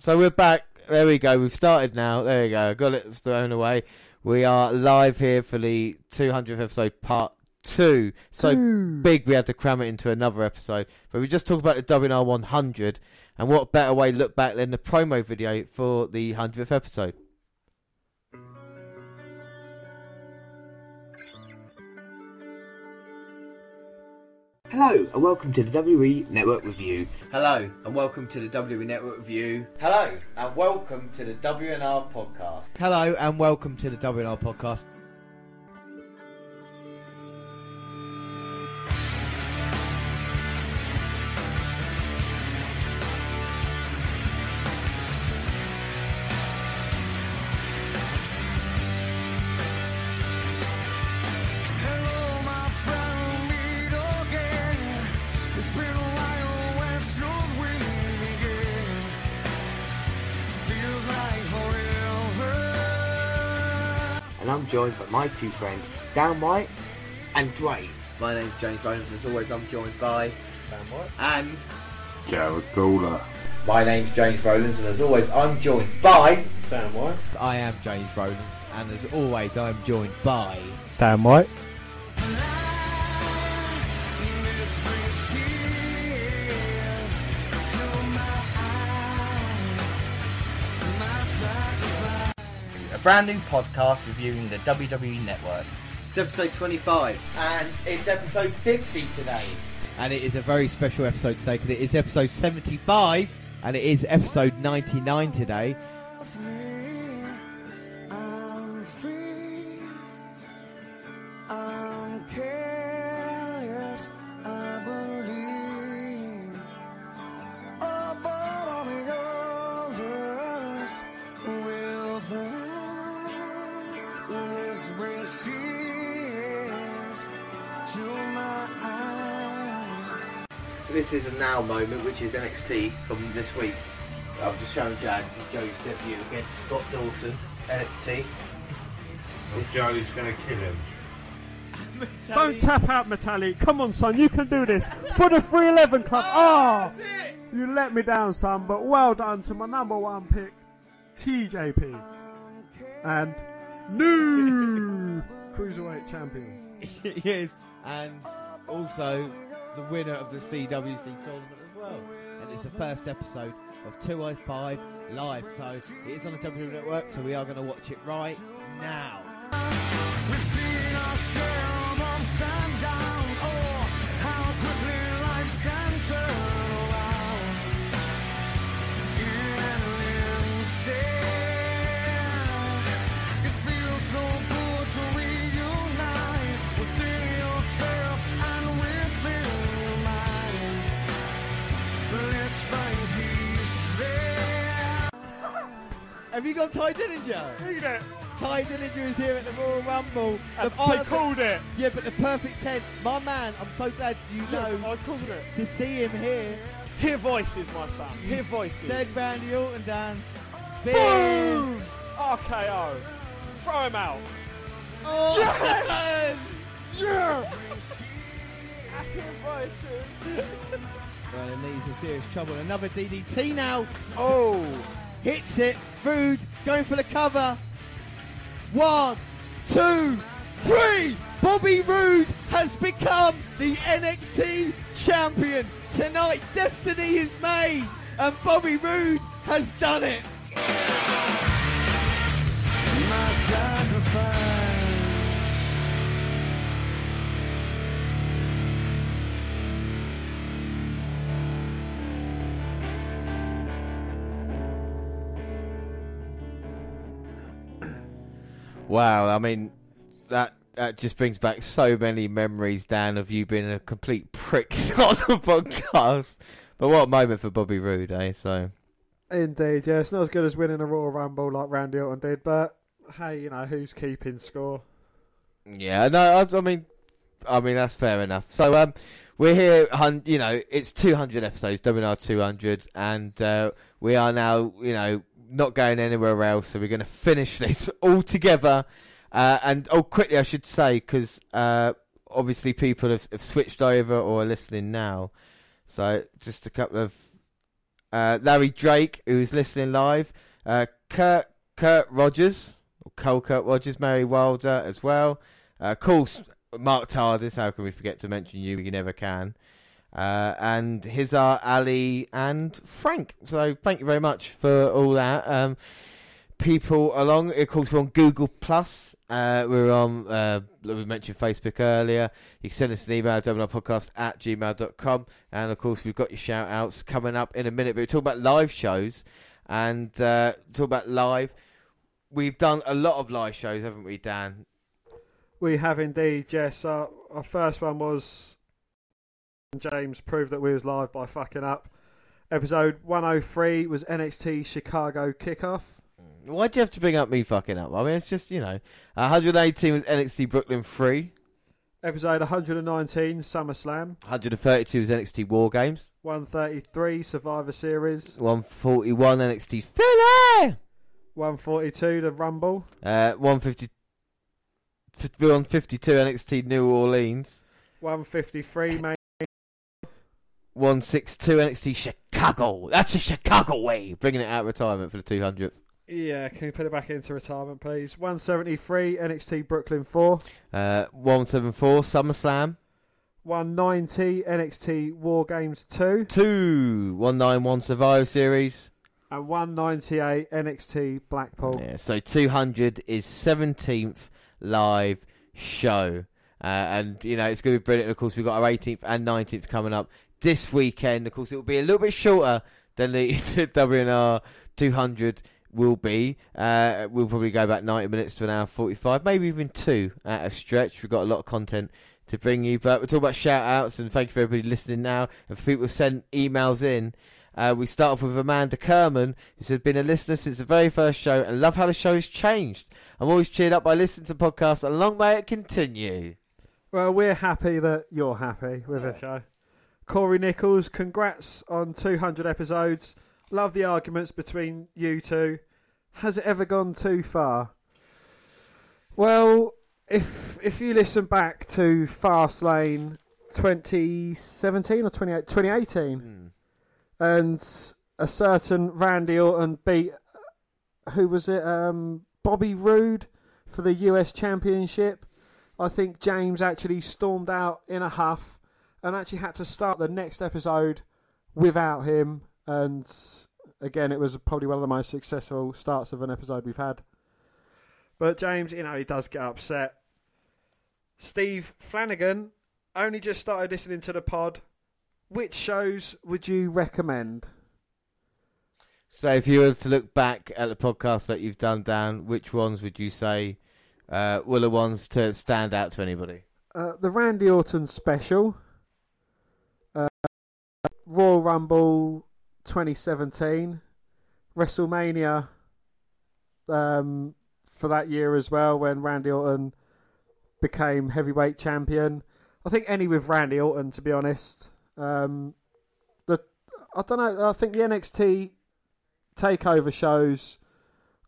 So we're back. There we go. We've started now. There we go. Got it thrown away. We are live here for the 200th episode, part two. So big we had to cram it into another episode. But we just talked about the WNR 100, and what better way to look back than the promo video for the 100th episode? Hello and welcome to the WE Network Review. Hello, and welcome to the WE Network Review. Hello, and welcome to the WNR podcast. Hello, and welcome to the WNR podcast. Joined by my two friends, Dan White and Dwayne. My name's James Bones, and as always, I'm joined by Dan White and Jared Gawler. my name's James Rowlands, and as always, I'm joined by Dan White. I am James Rowlands, and as always, I'm joined by Dan White. Brand new podcast reviewing the WWE Network. It's episode 25, and it's episode 50 today. And it is a very special episode today because it is episode 75, and it is episode 99 today. This is a now moment, which is NXT from this week. I've just shown Jack this is Joe's debut against Scott Dawson, NXT. Oh, Joey's going to kill him. Don't tap out, Metallic. Come on, son, you can do this. For the 311 Club. Ah! you let me down, son, but well done to my number one pick, TJP. And new Cruiserweight Champion. yes, and also the winner of the CWC tournament as well. And it's the first episode of 205 live, so it is on the W Network, so we are going to watch it right now. Have you got Tye Dillinger? Read it. Tye Dillinger is here at the Royal Rumble. And The I perfect- called it. Yeah, but the perfect 10. My man, I'm so glad you know I called it. to see him here. Hear voices, my son. Hear voices. Said Randy Orton down. Spin. Boom! RKO. Throw him out. Oh, Yes! Yeah! I hear voices. Well, and he's in serious trouble. Another DDT now. Oh. Hits it. Roode. Going for the cover. One, two, three. Bobby Roode has become the NXT champion. Tonight, destiny is made. And Bobby Roode has done it. Wow, I mean, that that just brings back so many memories, Dan, of you being a complete prick on the podcast. But what a moment for Bobby Roode, eh? So, Indeed, yeah. It's not as good as winning a Royal Rumble like Randy Orton did, but hey, you know, who's keeping score? yeah, no, I, I mean, I mean that's fair enough. So, um, we're here, hun- you know, it's 200 episodes, WNR 200, and uh, we are now, you know, not going anywhere else. So we're going to finish this all together. Uh, and oh, quickly, I should say because uh, obviously people have, have switched over or are listening now. So just a couple of uh, Larry Drake, who's listening live, uh, Kurt Kurt Rogers, or Cole Kurt Rogers, Mary Wilder as well. Uh, of course, Mark Tardis. How can we forget to mention you? We never can. Uh, and Hizar Ali and Frank. So thank you very much for all that. Um, people along. Of course, we're on Google Plus. Uh, we're on. Uh, we mentioned Facebook earlier. You can send us an email, podcast at gmail.com. And of course, we've got your shout outs coming up in a minute. But we're talking about live shows and uh, talk about live. We've done a lot of live shows, haven't we, Dan? We have indeed, yes. Our, our first one was James proved that we was live by fucking up. Episode 103 was NXT Chicago Kickoff. Why do you have to bring up me fucking up? I mean, it's just, you know, 118 was NXT Brooklyn 3, Episode 119 SummerSlam. 132 was NXT War Games, 133 Survivor Series. 141 NXT Philly, 142 the Rumble. uh, 150, 152 NXT New Orleans, 153 main 162 NXT Chicago. That's a Chicago way. Bringing it out of retirement for the 200th. Yeah, can you put it back into retirement, please? 173 NXT Brooklyn 4. Uh, 174 SummerSlam. 190 NXT War Games 2. 2 191 Survivor Series. And 198 NXT Blackpool. Yeah, so 200 is 17th live show. Uh, and, you know, it's going to be brilliant. Of course, we've got our 18th and 19th coming up this weekend. Of course, it will be a little bit shorter than the WNR 200 will be. Uh, we'll probably go about 90 minutes to an hour 45, maybe even two at a stretch. We've got a lot of content to bring you. But we're talking about shout outs, and thank you for everybody listening now. And for people who send emails in, uh, we start off with Amanda Kerman, who has been a listener since the very first show and love how the show has changed. I'm always cheered up by listening to the podcast, and long may it continue. Well, we're happy that you're happy with the show. Corey Nichols, congrats on 200 episodes. Love the arguments between you two. Has it ever gone too far? Well, if if you listen back to Fastlane 2017 or 28, 2018, and a certain Randy Orton beat who was it? Um, Bobby Roode for the US Championship. I think James actually stormed out in a huff and actually had to start the next episode without him. And again, it was probably one of the most successful starts of an episode we've had. But James, you know, he does get upset. Steve Flanagan only just started listening to the pod. Which shows would you recommend? So, if you were to look back at the podcast that you've done, Dan, which ones would you say uh, were the ones to stand out to anybody? Uh, the Randy Orton special, Royal Rumble 2017, WrestleMania um, for that year as well when Randy Orton became heavyweight champion. I think any with Randy Orton, to be honest. Um, the I don't know. I think the NXT takeover shows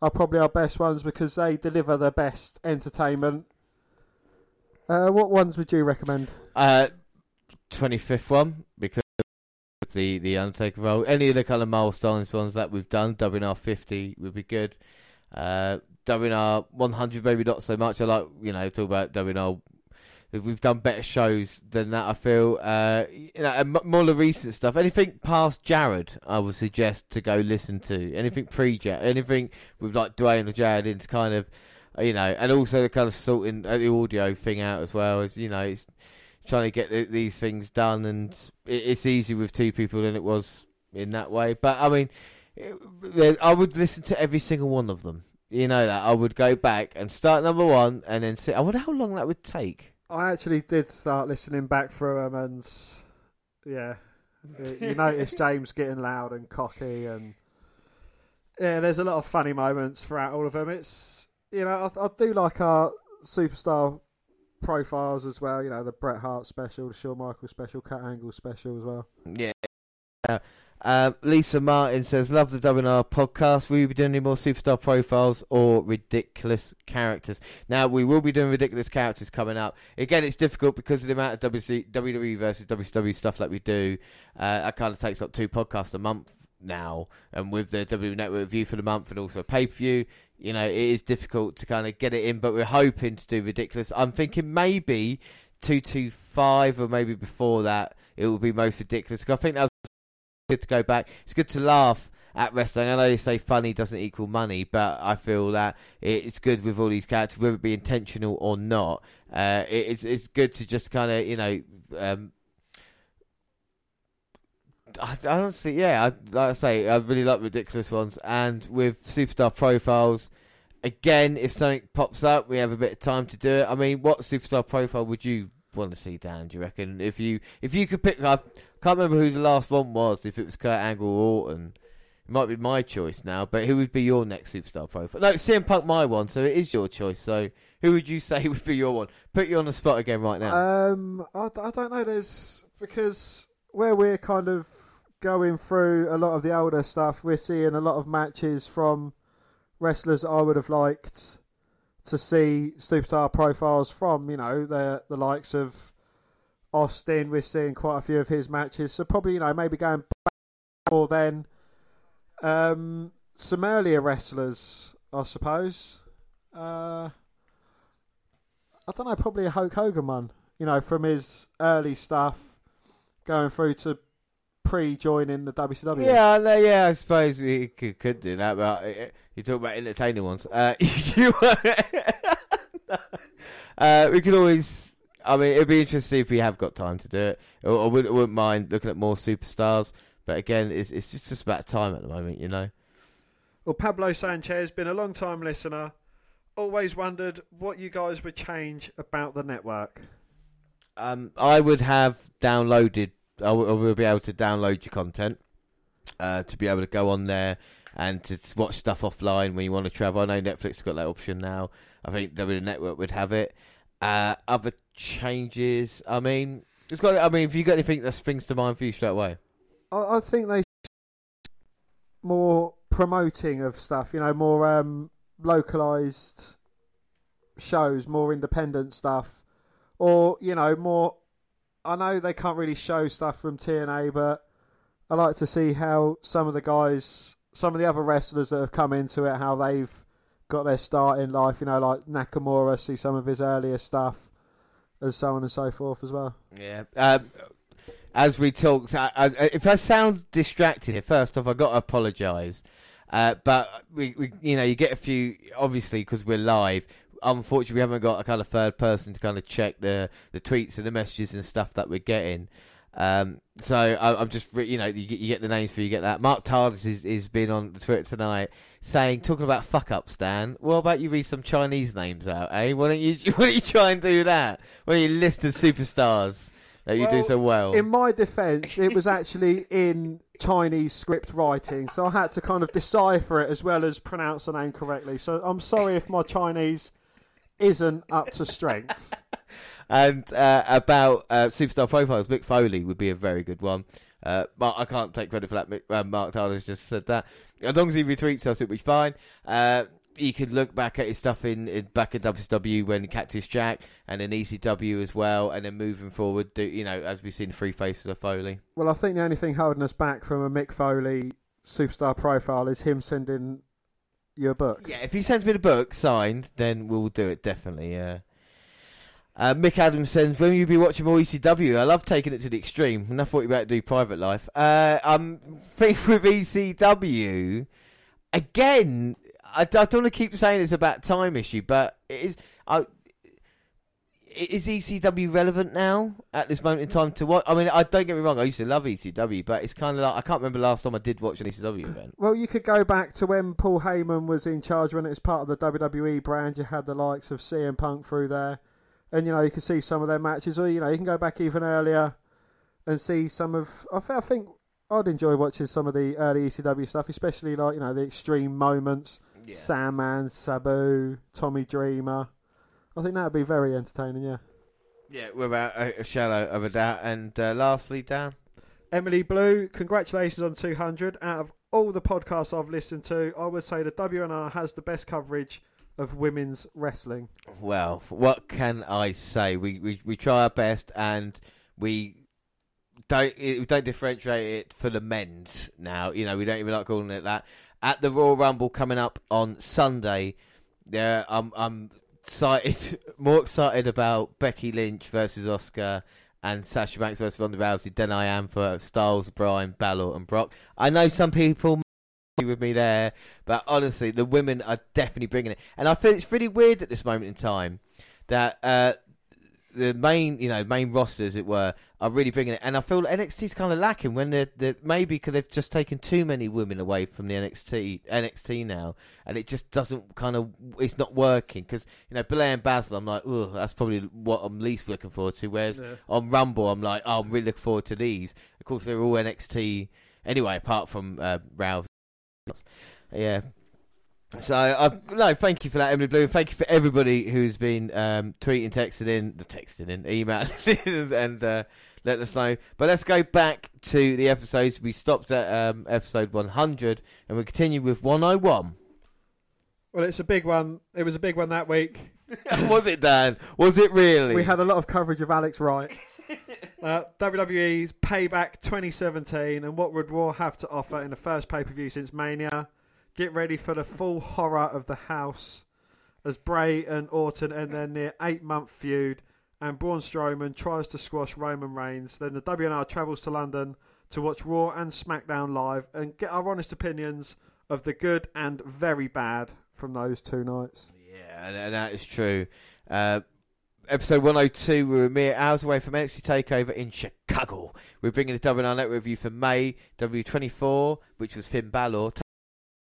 are probably our best ones because they deliver the best entertainment. Uh, what ones would you recommend? Uh, 25th one, because the, the Undertaker role. Any of the kind of milestones ones that we've done, dubbing our 50 would be good. Uh, our 100, maybe not so much. I like, you know, talk about WNR. We've done better shows than that, I feel. Uh, you know, and more the recent stuff. Anything past Jared, I would suggest to go listen to. Anything pre Jared, anything with like Dwayne or Jared, it's kind of, uh, you know, and also the kind of sorting uh, the audio thing out as well. As you know, it's trying to get these things done, and it's easier with two people than it was in that way. But I mean, I would listen to every single one of them. You know that I would go back and start number one, and then see. I wonder how long that would take. I actually did start listening back through them, and yeah, uh, you- you notice James getting loud and cocky, and yeah, there's a lot of funny moments throughout all of them. It's you know, I, I do like our superstar profiles as well. You know, the Bret Hart special, the Shawn Michaels special, Kurt Angle special as well. Yeah. Uh, Um, Lisa Martin says, "Love the WNR podcast. Will you be doing any more superstar profiles or ridiculous characters?" Now we will be doing ridiculous characters coming up. Again, it's difficult because of the amount of WC, WWE versus WCW stuff that we do. Uh, that kind of takes up two podcasts a month now, and with the WWE Network review for the month and also pay per view, you know, it is difficult to kind of get it in. But we're hoping to do ridiculous. I'm thinking maybe two two five or maybe before that it will be most ridiculous. I think that was good to go back. It's good to laugh at wrestling. I know you say funny doesn't equal money, but I feel that it's good with all these characters, whether it be intentional or not. Uh, it's it's good to just kind of you know. Um, I, honestly, yeah, I, like I say, I really like ridiculous ones, and with superstar profiles. Again, if something pops up, we have a bit of time to do it. I mean, what superstar profile would you want to see, Dan? Do you reckon if you if you could pick? I can't remember who the last one was. If it was Kurt Angle or Orton, it might be my choice now. But who would be your next superstar profile? No, CM Punk, my one. So it is your choice. So who would you say would be your one? Put you on the spot again right now. Um, I, I don't know. There's because where we're kind of going through a lot of the older stuff, we're seeing a lot of matches from wrestlers I would have liked to see superstar profiles from. You know, the the likes of Austin. We're seeing quite a few of his matches, so probably you know maybe going back or then um, some earlier wrestlers, I suppose. Uh, I don't know, probably a Hulk Hogan one. You know, from his early stuff going through to pre-joining the WCW. Yeah, no, yeah, I suppose we could, could do that, but uh, you talk about entertaining ones. Uh, you, uh, we could always. I mean, it'd be interesting if we have got time to do it. I, I, wouldn't, I wouldn't mind looking at more superstars, but again, it's, it's just, just about time at the moment, you know. Well, Pablo Sanchez, been a long time listener. Always wondered what you guys would change about the network. Um, I would have downloaded. I will, be able to download your content uh, to be able to go on there and to watch stuff offline when you want to travel. I know Netflix has got that option now. I think the network would have it. Uh, other changes. I mean, it's got. I mean, if you got anything that springs to mind for you straight away. I, I think they more promoting of stuff. You know, more um, localized shows, more independent stuff, or you know, more. I know they can't really show stuff from TNA, but I like to see how some of the guys, some of the other wrestlers that have come into it, how they've got their start in life. You know, like Nakamura, see some of his earlier stuff, and so on and so forth as well. Yeah. Um, as we talked, I, I, if I sound distracted here, first off, I got to apologise. Uh, but we, we, you know, you get a few, obviously, because we're live. Unfortunately, we haven't got a kind of third person to kind of check the the tweets and the messages and stuff that we're getting. Um, so I, I'm just, you know, you get, you get the names for you get that. Mark Tardis is, is been on Twitter tonight saying, talking about fuck up, Stan. What about you read some Chinese names out, eh? Why don't you, why don't you try and do that? Why don't you list the superstars that you do so well? In my defence, it was actually in Chinese script writing, so I had to kind of decipher it as well as pronounce the name correctly. So I'm sorry if my Chinese isn't up to strength. And uh, about uh, superstar profiles, Mick Foley would be a very good one. Uh, Mark, I can't take credit for that. Mick, uh, Mark Tyler's just said that. As long as he retweets us, it'll be fine. Uh, you could look back at his stuff in, in back in WCW when he Cactus Jack and in ECW as well, and then moving forward, do you know as we've seen Three Faces of Foley. Well, I think the only thing holding us back from a Mick Foley superstar profile is him sending you a book. Yeah, if he sends me the book signed, then we'll do it definitely. Yeah. Uh, Mick Adams says, "When will you be watching more ECW? I love taking it to the extreme. Enough what you about to do private life. Uh, I'm think with ECW again. I, I don't want to keep saying it's about time issue, but it is. I, is ECW relevant now at this moment in time to what? I mean, I don't get me wrong. I used to love ECW, but it's kind of like I can't remember last time I did watch an ECW event. Well, you could go back to when Paul Heyman was in charge when it was part of the WWE brand. You had the likes of CM Punk through there, and you know you could see some of their matches, or you know you can go back even earlier and see some of. I, th- I think I'd enjoy watching some of the early ECW stuff, especially like you know the extreme moments. Sandman, Sabu, Tommy Dreamer. I think that would be very entertaining. Yeah. Yeah, without a, a shadow of a doubt. And uh, lastly, Dan. Emily Blue, congratulations on 200. Out of all the podcasts I've listened to, I would say the WNR has the best coverage of women's wrestling. Well, what can I say? We we, we try our best, and we don't we don't differentiate it for the men's now. You know, we don't even like calling it that. At the Royal Rumble coming up on Sunday, there I'm I'm excited, more excited about Becky Lynch versus Asuka and Sasha Banks versus Ronda Rousey than I am for Styles, Bryan, Balor, and Brock. I know some people with me there, but honestly, the women are definitely bringing it, and I feel it's really weird at this moment in time that uh, the main, you know, main roster, as it were, are really bringing it. And I feel NXT's kind of lacking when they're, they're maybe because they've just taken too many women away from the NXT NXT now, and it just doesn't kind of it's not working. Because you know, Belair and Baszler, I'm like, oh, that's probably what I'm least looking forward to. Whereas Yeah. on Rumble, I'm like, oh, I'm really looking forward to these. Of course, they're all NXT anyway, apart from uh, Rouse. Yeah. So, uh, no, thank you for that, Emily Blue. Thank you for everybody who's been um, tweeting, texting in, texting in, emailing and uh, let us know. But let's go back to the episodes. We stopped at um, episode 100, and we continue with 101. Well, it's a big one. It was a big one that week. Was it, Dan? Was it really? We had a lot of coverage of Alex Wright. uh, WWE's Payback 2017 and what would Raw have to offer in the first pay per view since Mania? Get ready for the full horror of the house as Bray and Orton end their near eight month feud and Braun Strowman tries to squash Roman Reigns. Then the WNR travels to London to watch Raw and SmackDown live and get our honest opinions of the good and very bad from those two nights. Yeah, that is true. Uh, episode 102, we were mere hours away from NXT TakeOver in Chicago. We're bringing the WNR Network review for May W24, which was Finn Balor.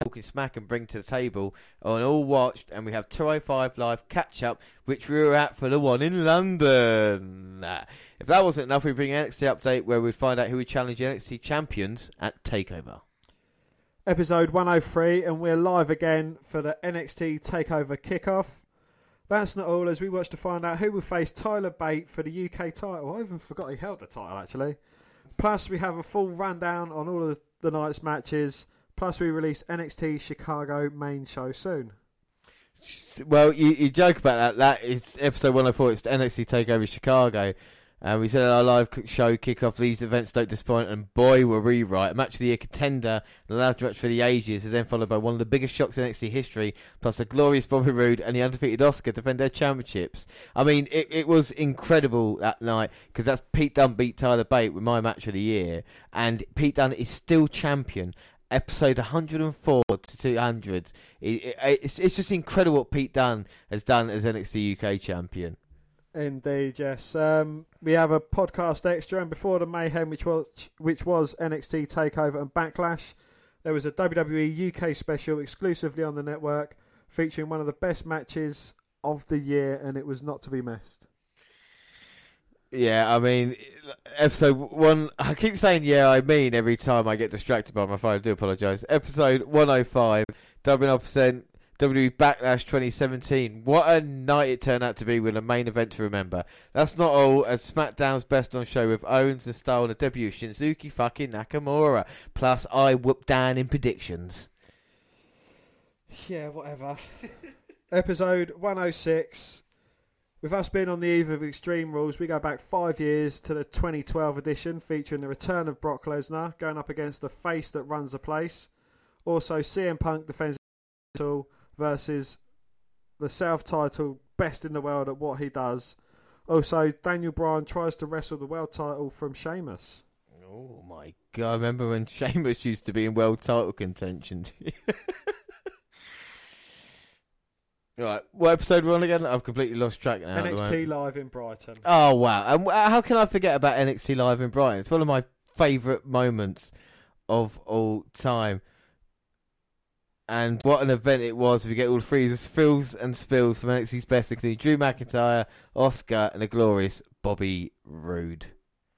Talking smack and bring to the table on all watched, and we have 205 live catch up, which we were at for the one in London. If that wasn't enough, we bring NXT update where we find out who we challenge the NXT champions at Takeover. episode 103, and we're live again for the NXT Takeover kickoff. That's not all, as we watch to find out who will face Tyler Bate for the UK title. I even forgot he held the title actually. Plus, we have a full rundown on all of the night's matches. Plus, we release NXT Chicago main show soon. Well, you, you joke about that. That is episode 104. It's NXT Takeover Chicago. And we said our live show kick off. These events don't disappoint, and boy, were we right. Match of the year contender, the last match for the ages, and then followed by one of the biggest shocks in NXT history, plus the glorious Bobby Roode and the undefeated Asuka defend their championships. I mean, it, it was incredible that night because that's Pete Dunne beat Tyler Bate with my match of the year, and Pete Dunne is still champion. Episode 104 to 200. It, it, it's, it's just incredible what Pete Dunne has done as NXT UK champion. Indeed, yes. Um, we have a podcast extra, and before the mayhem, which was which was NXT Takeover and Backlash, there was a WWE UK special exclusively on the network, featuring one of the best matches of the year, and it was not to be missed. Yeah, I mean, episode one. I keep saying yeah, I mean every time I get distracted by my phone. I do apologise. Episode 105, W percent WWE Backlash 2017. What a night it turned out to be with a main event to remember. That's not all, as SmackDown's best on show with Owens and Style and the debut of Shinsuke fucking Nakamura. Plus, I whooped down in predictions. Yeah, whatever. Episode 106. With us being on the eve of Extreme Rules, we go back five years to the 2012 edition featuring the return of Brock Lesnar going up against the face that runs the place. Also, CM Punk defends the title versus the self titled best in the world at what he does. Also, Daniel Bryan tries to wrestle the world title from Sheamus. Oh my god! I remember when Sheamus used to be in world title contention. right, what episode we're on again? I've completely lost track now. at the moment. NXT Live in Brighton. Oh wow! And how can I forget about NXT Live in Brighton? It's one of my favourite moments of all time. And what an event it was! We get all the three fills and spills from NXT's best, including Drew McIntyre, Asuka, and the glorious Bobby Roode.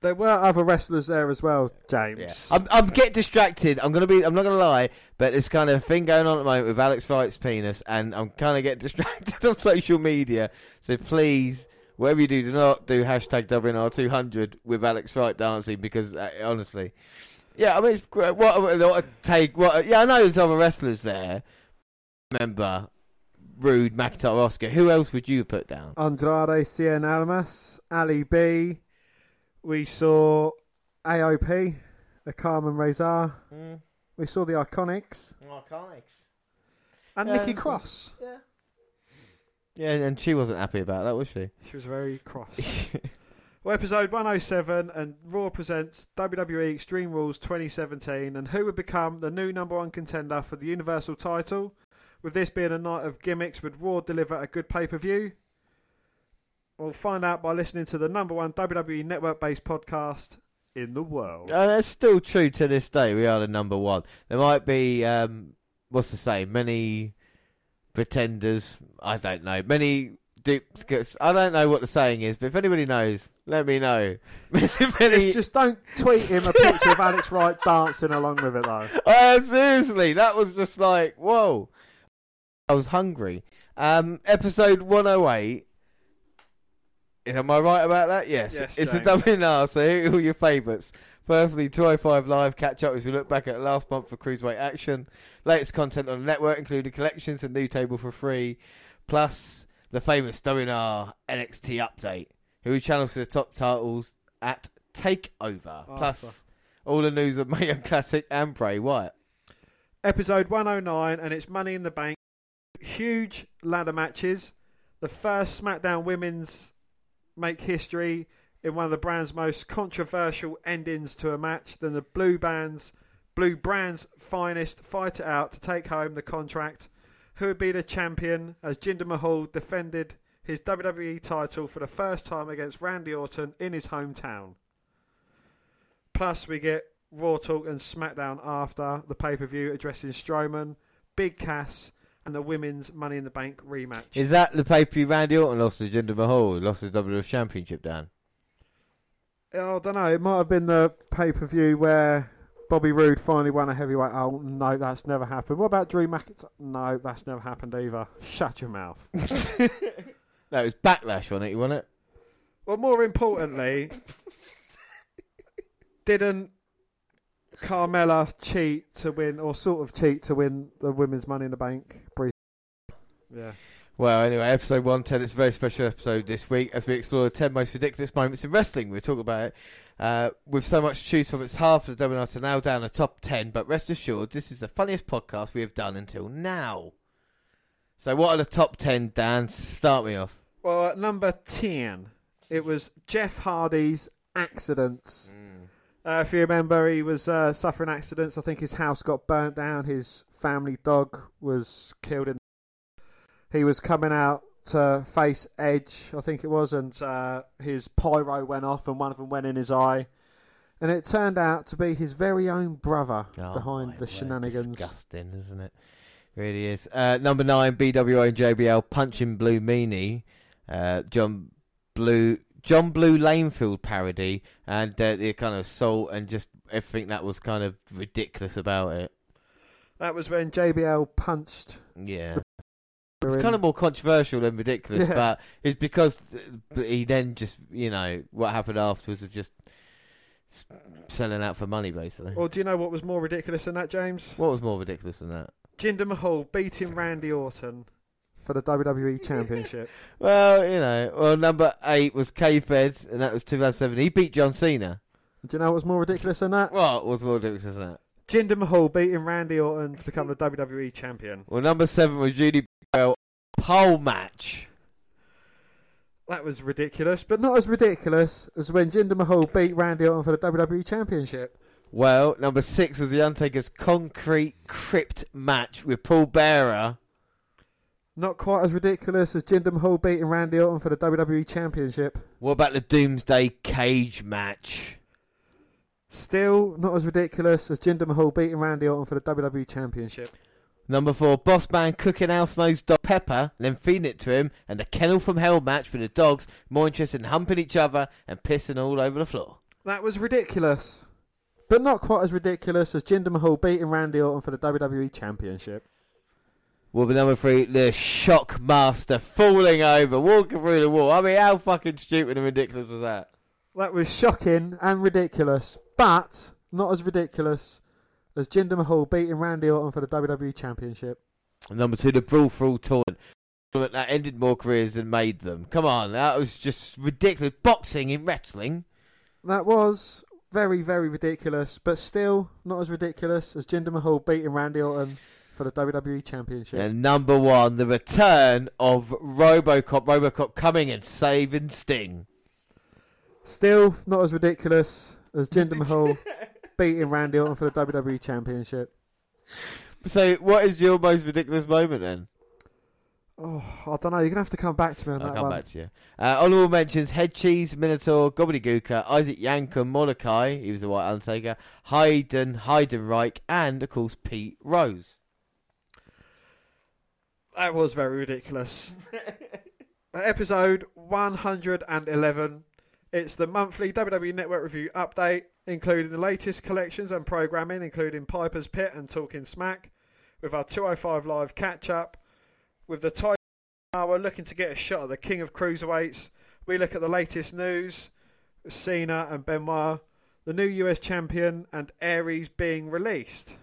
There were other wrestlers there as well, James. Yeah, I'm I'm getting distracted. I'm gonna be. I'm not gonna lie, but there's kind of thing going on at the moment with Alex Wright's penis, and I'm kind of getting distracted on social media. So please, Whatever you do, do not do hashtag WNR200 with Alex Wright dancing because uh, honestly, yeah, I mean, it's great. what, what a take. What? Yeah, I know there's other wrestlers there. Remember, Roode, McIntyre, Asuka. Who else would you put down? Andrade Cien Almas, Ali B. We saw AOP, the Carmen Razor. Mm. We saw the Iconics Iconics. and Yeah. Nikki um, Cross. Yeah. Yeah, and she wasn't happy about that, was she? She was very cross. well, episode 107 and Raw presents WWE Extreme Rules 2017 and who would become the new number one contender for the Universal title. With this being a night of gimmicks, would Raw deliver a good pay per view? We'll find out by listening to the number one WWE network based podcast in the world. And it's still true to this day. We are the number one. There might be, um, what's to say, many pretenders. I don't know. Many duplicates. I don't know what the saying is, but if anybody knows, let me know. just don't tweet him a picture of Alex Wright dancing along with it though. Oh, seriously, that was just like, whoa. I was hungry. Um, episode 108. Am I right about that? Yes. Yes, it's a WNR, so here are all your favourites. Firstly, 205 Live catch up as we look back at last month for Cruiserweight action. Latest content on the network, including collections and new table for free. Plus, the famous WNR NXT update. Who channels for the top titles at TakeOver. Oh, Plus, sorry. all the news of Mae Young Classic and Bray Wyatt. episode 109 and it's money in the bank huge ladder matches the first smackdown women's make history in one of the brand's most controversial endings to a match than the blue bands blue brand's finest fighter out to take home the contract. Who would be the champion as jinder mahal defended his wwe title for the first time against randy orton in his hometown? Plus, we get Raw Talk and SmackDown after the pay per view addressing Strowman, Big Cass, and the women's Money in the Bank rematch. Is that the pay per view Randy Orton lost to Jinder Mahal, who lost the WWF Championship, Dan? Oh, I don't know. It might have been the pay per view where Bobby Roode finally won a heavyweight. Oh, no, that's never happened. What about Drew McIntyre? No, that's never happened either. Shut your mouth. No, it was Backlash on it, you want it? Well, more importantly, didn't Carmella cheat to win, or sort of cheat to win the women's Money in the Bank? Brief. Yeah. Well, anyway, episode 110, it's a very special episode this week as we explore the 10 most ridiculous moments in wrestling. We'll talk about it. Uh, with so much to choose from, it's hard for the WNR to nail down a top 10, but rest assured, this is the funniest podcast we have done until now. So, what are the top 10, Dan? Start me off. Well, at number 10, it was Jeff Hardy's accidents. Uh, if you remember, he was uh, suffering accidents. I think his house got burnt down. His family dog was killed in. He was coming out to face Edge, I think it was, and uh, his pyro went off, and one of them went in his eye. And it turned out to be his very own brother Oh, behind my the word, shenanigans. Disgusting, isn't it? Really is. Uh, number nine, BWO and JBL punching Blue Meanie, uh, John Blue, John Blue Lanefield parody, and uh, the kind of salt and just everything that was kind of ridiculous about it. That was when JBL punched. Yeah, it's kind of more controversial than ridiculous, Yeah. but it's because uh, he then just, you know, what happened afterwards of just selling out for money, basically. Or do you know what was more ridiculous than that, James? What was more ridiculous than that? Jinder Mahal beating Randy Orton for the WWE Championship. Well, you know, well, number eight was K-Fed, and that was 2007. He beat John Cena. Do you know what's more ridiculous than that? What was more ridiculous than that? Jinder Mahal beating Randy Orton to become the WWE Champion. Well, number seven was Judy Bell pole match. That was ridiculous, but not as ridiculous as when Jinder Mahal beat Randy Orton for the WWE Championship. Well, number six was The Undertaker's concrete crypt match with Paul Bearer. Not quite as ridiculous as Jinder Mahal beating Randy Orton for the WWE Championship. What about the Doomsday Cage match? Still not as ridiculous as Jinder Mahal beating Randy Orton for the WWE Championship. Number four, Boss Man cooking house nosed dog Pepper, then feeding it to him, and the Kennel from Hell match with the dogs more interested in humping each other and pissing all over the floor. That was ridiculous. But not quite as ridiculous as Jinder Mahal beating Randy Orton for the WWE Championship. Well, but number three, the shock master falling over, walking through the wall. I mean, how fucking stupid and ridiculous was that? That was shocking and ridiculous, but not as ridiculous as Jinder Mahal beating Randy Orton for the WWE Championship. And number two, the brawl for all tournament. Tournament That ended more careers than made them. Come on, that was just ridiculous. Boxing in wrestling. That was very, very ridiculous, but still not as ridiculous as Jinder Mahal beating Randy Orton for the WWE Championship. And number one, the return of Robocop. Robocop coming and saving Sting. Still not as ridiculous as Jinder Mahal beating Randy Orton for the WWE Championship. So, what is your most ridiculous moment then? Oh, I don't know. You're gonna have to come back to me on I'll that come one. back to you. Uh, honorable mentions: Head Cheese, Minotaur, Gobbledygooker, Isaac Yankem, Molokai. He was the White Undertaker. Hayden, Heidenreich, and of course Pete Rose. That was very ridiculous. Episode 111. It's the monthly WWE Network Review update, including the latest collections and programming, including Piper's Pit and Talking Smack, with our 205 Live catch up. With the title hour looking to get a shot at the King of Cruiserweights, we look at the latest news Cena and Benoit, the new US champion, and Aries being released.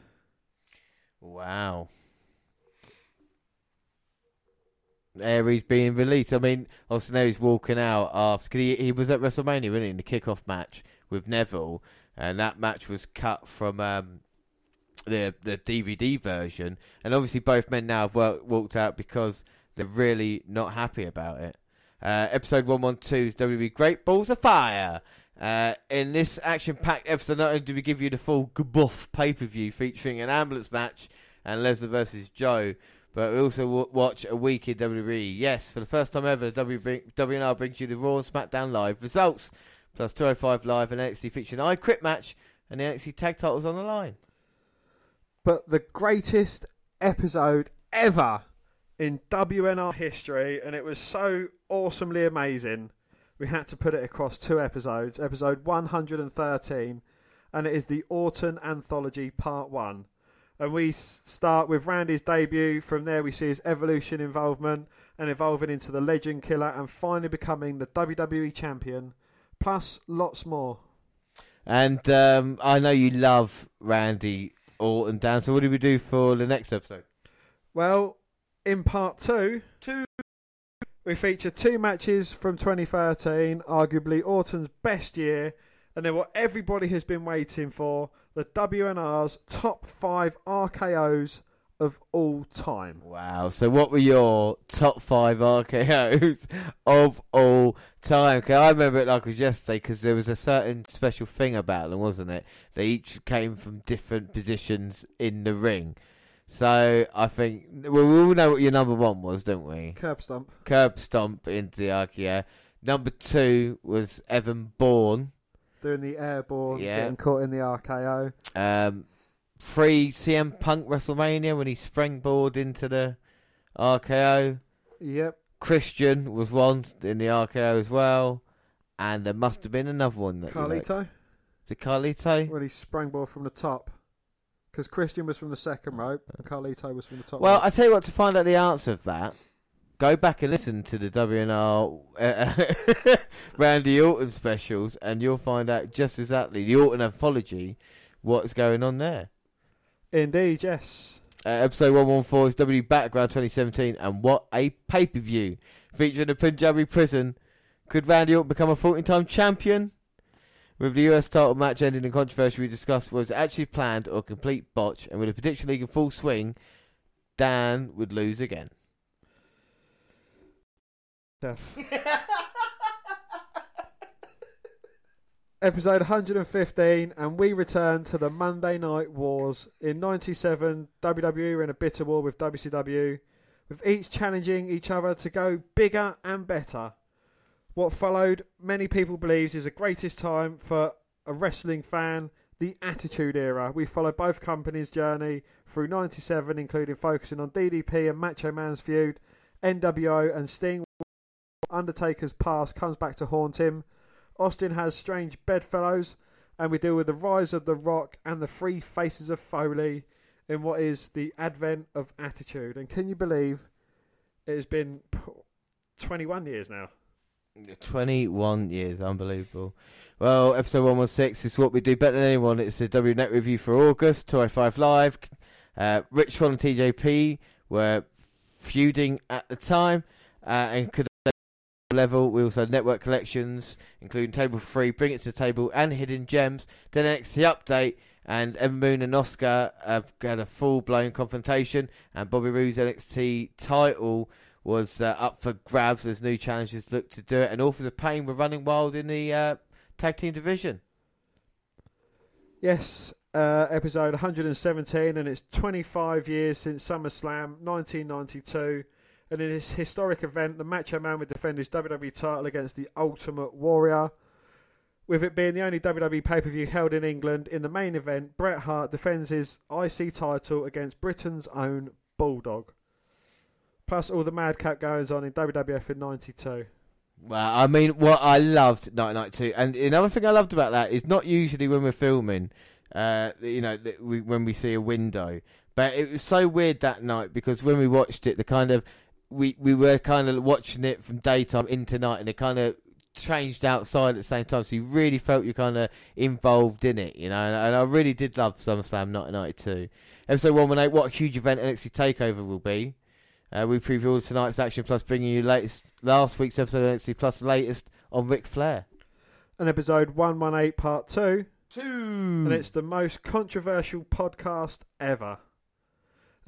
Wow. Aries being released. I mean, obviously now he's walking out after. He, he was at WrestleMania, wasn't he, in the kickoff match with Neville, and that match was cut from um, the the DVD version. And obviously, both men now have wa- walked out because they're really not happy about it. Uh, episode 112 is WWE Great Balls of Fire. Uh, in this action-packed episode, not only do we give you the full Gabuff pay-per-view featuring an ambulance match and Lesnar versus Joe, but we also w- watch a week in WWE. Yes, for the first time ever, WB- WNR brings you the Raw and SmackDown Live results, plus 205 Live and NXT featuring I Quit match and the NXT tag titles on the line. but the greatest episode ever in WNR history, and it was so awesomely amazing. We had to put it across two episodes, episode 113, and it is the Orton Anthology Part 1. And we start with Randy's debut. From there, we see his evolution involvement and evolving into the Legend Killer and finally becoming the WWE Champion, plus lots more. And um, I know you love Randy Orton, Dan, so what do we do for the next episode? Well, in part two, Two. we feature two matches from 2013, arguably Orton's best year, and then what everybody has been waiting for the WNR's top five RKOs of all time. Wow. So, what were your top five RKOs of all time? 'Cause I remember it like it was yesterday because there was a certain special thing about them, wasn't it? They each came from different positions in the ring. So, I think well, we all know what your number one was, don't we? Curb stomp. Curb stomp into the RKO. Number two was Evan Bourne. Doing the airborne, Yeah. getting caught in the RKO. Um, three CM Punk WrestleMania when he springboard into the RKO. Yep. Christian was one in the RKO as well, and there must have been another one that. Carlito. Is it Carlito? When he sprangboard from the top. Because Christian was from the second rope and Carlito was from the top Well, rope. I tell you what. To find out the answer of that, go back and listen to the WNR uh, Randy Orton specials, and you'll find out just exactly the Orton anthology, what's going on there. Indeed, yes. Uh, episode 114 is W Battleground 2017, and what a pay per view! Featuring the Punjabi prison. Could Randy Orton become a 14 time champion? With the US title match ending in controversy, we discussed was actually planned or a complete botch, and with the prediction league in full swing, Dan would lose again. Episode 115, and we return to the Monday Night Wars. In 97, WWE were in a bitter war with WCW, with each challenging each other to go bigger and better. What followed, many people believes, is the greatest time for a wrestling fan, the Attitude Era. We follow both companies' journey through 97, including focusing on DDP and Macho Man's feud, NWO and Sting. Undertaker's past comes back to haunt him. Austin has strange bedfellows, and we deal with the rise of The Rock and the three faces of Foley. in what is the advent of attitude. And can you believe it has been 21 years now? 21 years, unbelievable. Well, episode 116 is what we do better than anyone. It's the WNet review for August, 205 Live. Uh, Rich Swann and TJP were feuding at the time uh, and could level. We also network collections, including Table Free, Bring It to the Table, and Hidden Gems. Then NXT Update, and Ember Moon and Asuka have had a full blown confrontation, and Bobby Roode's NXT title was uh, up for grabs as new challengers looked to do it, and Authors of Pain were running wild in the uh, tag team division. Yes, uh, episode 117, and it's 25 years since SummerSlam 1992. And in this historic event, the Macho Man would defend his WWE title against the Ultimate Warrior. With it being the only WWE pay per view held in England, in the main event, Bret Hart defends his IC title against Britain's own Bulldog. Plus all the madcap goings on in WWF in 92. Well, I mean, what I loved 1992, and another thing I loved about that is not usually when we're filming, uh, you know, we, when we see a window, but it was so weird that night because when we watched it, the kind of we we were kind of watching it from daytime into night, and it kind of changed outside at the same time, so you really felt you kind of involved in it, you know. And, and I really did love SummerSlam 1992. Episode 118, what a huge event NXT Takeover will be. Uh, we preview all tonight's action, plus bringing you latest last week's episode of NXT, plus latest on Ric Flair. And episode 118, part 2. Two. and it's the most controversial podcast ever.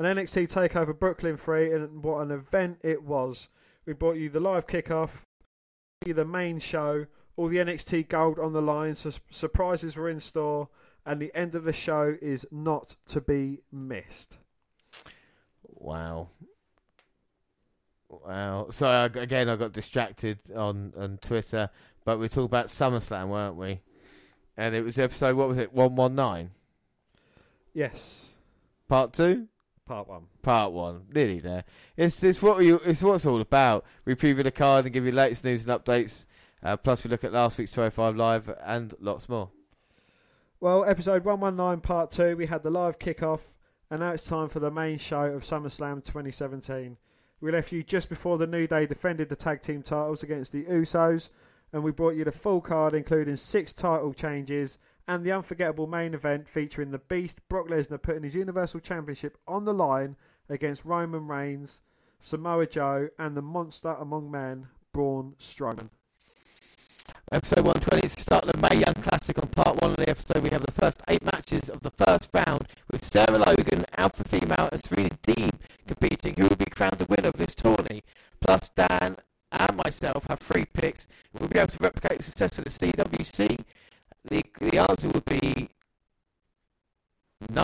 An NXT Takeover Brooklyn 3, and what an event it was. We brought you the live kickoff, the main show, all the NXT gold on the line, so surprises were in store, and the end of the show is not to be missed. Wow. Wow. So uh, again, I got distracted on, on Twitter, but we talked about SummerSlam, weren't we? And it was episode, what was it, 119? Yes, Part two? Part one. Part one, nearly there. It's it's what we it's what it's all about. We preview the card and give you latest news and updates. Uh, plus, we look at last week's 205 live and lots more. Well, episode 119, part 2, we had the live kickoff, and now it's time for the main show of SummerSlam 2017. We left you just before the New Day defended the tag team titles against the Usos, and we brought you the full card, including six title changes and the unforgettable main event featuring the Beast Brock Lesnar putting his Universal Championship on the line against Roman Reigns, Samoa Joe, and the monster among men, Braun Strowman. Episode 120 is start of the Mae Young Classic. On part one of the episode, we have the first eight matches of the first round with Sarah Logan, Alpha Female, and Serena Deeb competing. Who will be crowned the winner of this tourney? Plus, Dan and myself have three picks. We'll be able to replicate the success of the CWC? The, the answer would be no.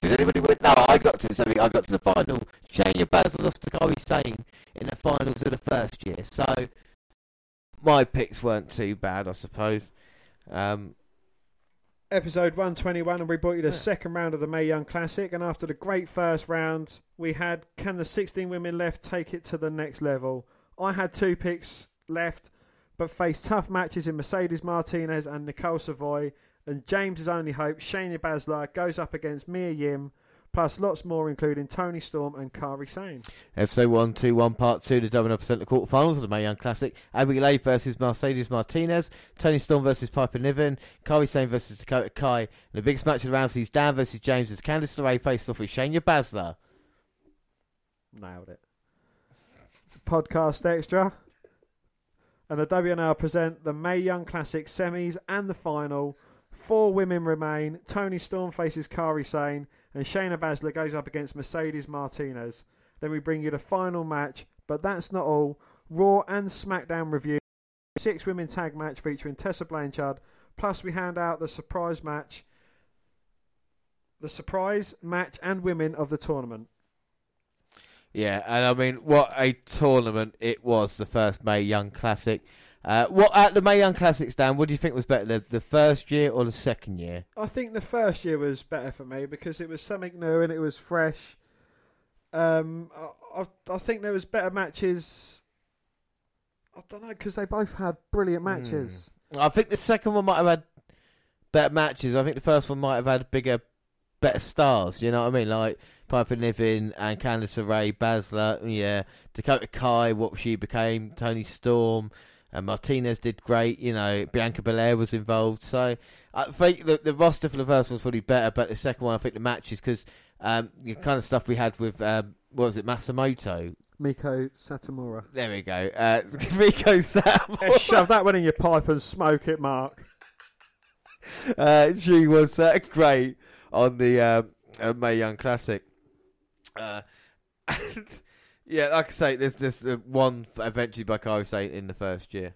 Did anybody win? No, I got to something. I got to the final. Shayna Baszler lost to Kairi Sane in the finals of the first year. So my picks weren't too bad, I suppose. Um, episode 121 and we brought you the Yeah. second round of the Mae Young Classic and after the great first round we had can the 16 women left take it to the next level I had two picks left but faced tough matches in Mercedes Martinez and Nicole Savoy and James's only hope Shayna Baszler goes up against Mia Yim plus lots more including Toni Storm and Kairi Sane episode 121, part 2, the Domino Percent the quarterfinals of the Mae Young Classic. Abigail versus Mercedes Martinez. Toni Storm versus Piper Niven. Kairi Sane versus Dakota Kai. And the biggest match of the round sees Dan versus James as Candice LeRae faced off with Shayna Baszler. Nailed it. Podcast extra. And the WNL present the Mae Young Classic semis and the final. Four women remain. Toni Storm faces Kairi Sane, and Shayna Baszler goes up against Mercedes Martinez. Then we bring you the final match, but that's not all. Raw and SmackDown review. Six women tag match featuring Tessa Blanchard. Plus, we hand out the surprise match. The surprise match and women of the tournament. Yeah, and I mean, what a tournament it was, the first Mae Young Classic. Uh, what At the Mae Young Classics, Dan, what do you think was better, the, the first year or the second year? I think the first year was better for me because it was something new and it was fresh. Um, I, I, I think there was better matches. I don't know because they both had brilliant matches. I think the second one might have had better matches. I think the first one might have had bigger better stars. You know what I mean? Like Piper Niven and Candice LeRae, Baszler, yeah, Dakota Kai, what she became, Toni Storm, and Martinez did great. You know, Bianca Belair was involved. So I think the, the roster for the first one was probably better, but the second one, I think the matches because um, the kind of stuff we had with um, what was it, Masamoto. Meiko Satomura. There we go. Uh, Rico Sam. Yeah, shove that one in your pipe and smoke it, Mark. uh, she was uh, great on the um, uh, Mae Young Classic. Uh, and, yeah, like I say, there's this uh, one eventually by Kyle Saint in the first year.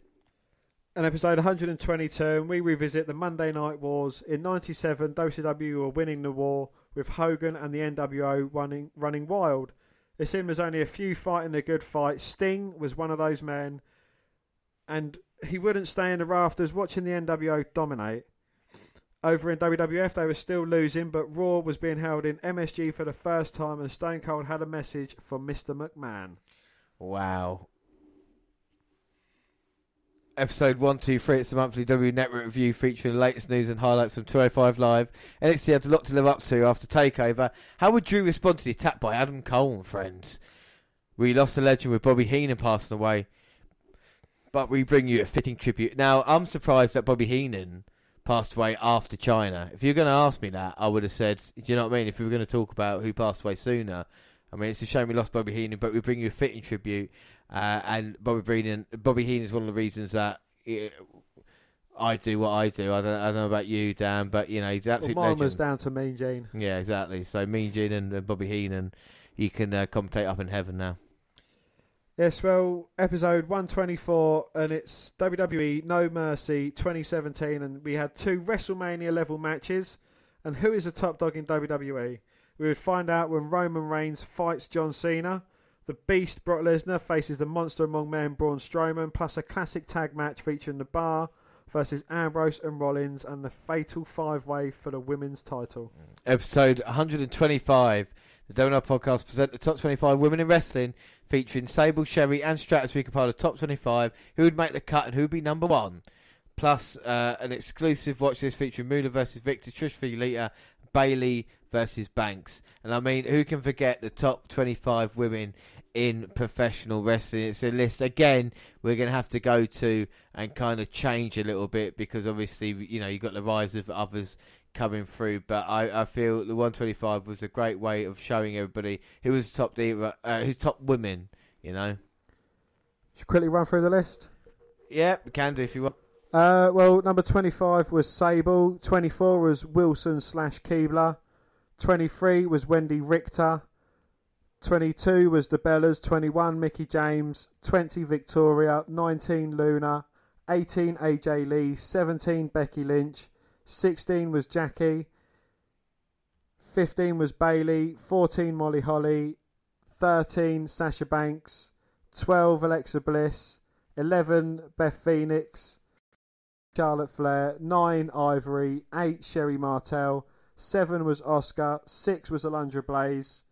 An episode 122, and we revisit the Monday Night Wars. In 97, WCW were winning the war, with Hogan and the NWO running, running wild. It seemed there's only a few fighting a good fight. Sting was one of those men, and he wouldn't stay in the rafters watching the NWO dominate. Over in WWF, they were still losing, but Raw was being held in MSG for the first time, and Stone Cold had a message from Mr. McMahon. Wow. Episode 123, it's the monthly W Network review featuring the latest news and highlights from 205 Live. NXT had a lot to live up to after TakeOver. How would Drew respond to the attack by Adam Cole and friends? We lost a legend with Bobby Heenan passing away, but we bring you a fitting tribute. Now, I'm surprised that Bobby Heenan passed away after Chyna. If you're going to ask me that, I would have said, do you know what I mean? If we were going to talk about who passed away sooner, I mean, it's a shame we lost Bobby Heenan, but we bring you a fitting tribute. Uh, and Bobby Heenan, Bobby Heenan is one of the reasons that eh, I do what I do. I don't, I don't know about you, Dan, but you know he's an Well, mine was down to Mean Gene. Yeah, exactly. So Mean Gene and uh, Bobby Heenan, you can uh, commentate up in heaven now. Yes, well, episode 124, and it's WWE No Mercy 2017, and we had two WrestleMania level matches. And who is the top dog in WWE? We would find out when Roman Reigns fights John Cena. The Beast Brock Lesnar faces the Monster Among Men Braun Strowman, plus a classic tag match featuring The Bar versus Ambrose and Rollins, and the Fatal Five Way for the women's title. Episode 125. The Donut Podcast present the top 25 women in wrestling, featuring Sable, Sherri, and Stratus. We compile the top 25. Who would make the cut and who would be number one? Plus, uh, an exclusive watch this featuring Moolah versus Victor, Trish Lita, Bayley versus Banks. And I mean, who can forget the top 25 women in professional wrestling? It's a list, again, we're going to have to go to and kind of change a little bit because obviously, you know, you've got the rise of others coming through. But I, I feel the 125 was a great way of showing everybody who was top diva, uh, who's top women, you know. Should quickly run through the list? Yeah, we can do if you want. Uh, well, number 25 was Sable. 24 was Wilson slash Keibler. 23 was Wendy Richter. 22 was the Bellas. 21 Mickie James. 20 Victoria. 19 Luna. 18 AJ Lee. 17 Becky Lynch. 16 was Jackie. 15 was Bayley. 14 Molly Holly. 13 Sasha Banks. 12 Alexa Bliss. 11 Beth Phoenix. Charlotte Flair, 9 Ivory, 8 Sherri Martel, 7 was Asuka, 6 was Alundra Blaze,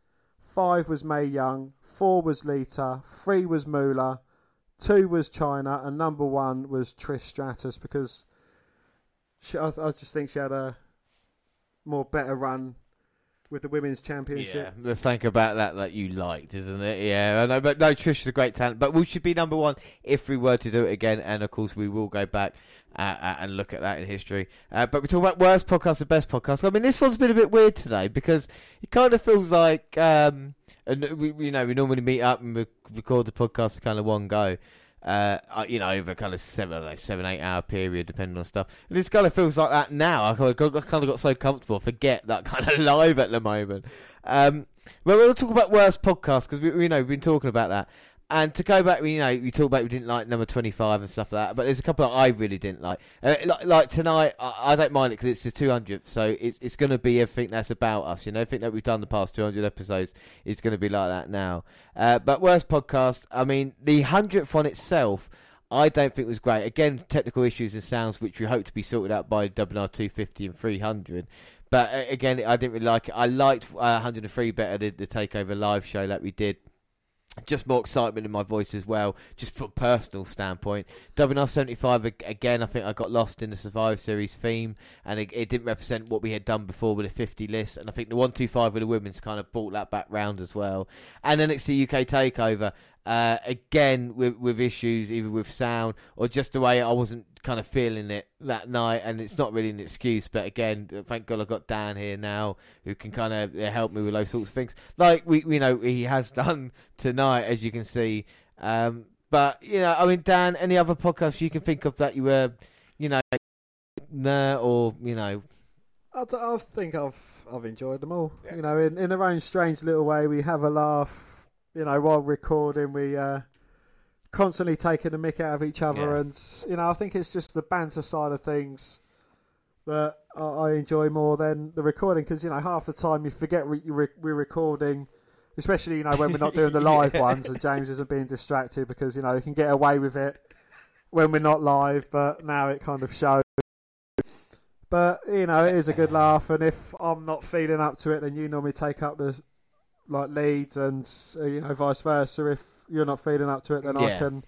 5 was Mae Young, 4 was Lita, 3 was Moolah, 2 was Chyna, and number 1 was Trish Stratus because she, I, I just think she had a more better run with the women's championship. Yeah, let's think about that that you liked, isn't it? Yeah, I know, but no, Trish is a great talent. But we should be number one if we were to do it again, and of course we will go back uh, uh, and look at that in history. Uh, but we talk about worst podcast and best podcast. I mean, this one's been a bit weird today because it kind of feels like, um, and we, you know, we normally meet up and we record the podcast kind of one go. Uh, you know, over kind of seven, know, seven, eight hour period, depending on stuff. And this kind of feels like that now. I kind of got, kind of got so comfortable, I forget that kind of live at the moment. Um, well, we'll talk about worst podcast because we, we, you know, we've been talking about that. And to go back, you know, we talked about we didn't like number twenty-five and stuff like that, but there's a couple that I really didn't like. Uh, like, like tonight, I, I don't mind it because it's the two hundredth, so it's it's going to be everything that's about us. You know, everything that we've done the past two hundred episodes is going to be like that now. Uh, but worst podcast, I mean, the hundredth one itself. I don't think was great. Again, technical issues and sounds which we hope to be sorted out by two fifty and three hundred. But uh, again, I didn't really like it. I liked uh, 103 better the, the takeover live show that we did just more excitement in my voice as well, just from a personal standpoint. WNR 75, again, I think I got lost in the Survivor Series theme, and it, it didn't represent what we had done before with a 50 list, and I think the 125 with the women's kind of brought that back round as well. And then it's the UK TakeOver, uh, again, with, with issues, either with sound or just the way I wasn't kind of feeling it that night, and it's not really an excuse, but again, thank God I got Dan here now who can kind of uh, help me with those sorts of things, like we, you know, he has done tonight, as you can see. Um, but you know, I mean, Dan, any other podcasts you can think of that you were, you know, nah, or you know, I, I think I've I've enjoyed them all. You know, in in their own strange little way, we have a laugh. You know, while recording, we uh, constantly taking the mick out of each other, Yeah. and you know, I think it's just the banter side of things that I, enjoy more than the recording because you know half the time you forget we, you re- we're recording. Especially, you know, when we're not doing the live Yeah. ones and James isn't being distracted because, you know, he can get away with it when we're not live, but now it kind of shows. But you know, it is a good laugh, and if I'm not feeling up to it, then you normally take up the like leads, and uh, you know, vice versa. If you're not feeling up to it, then I can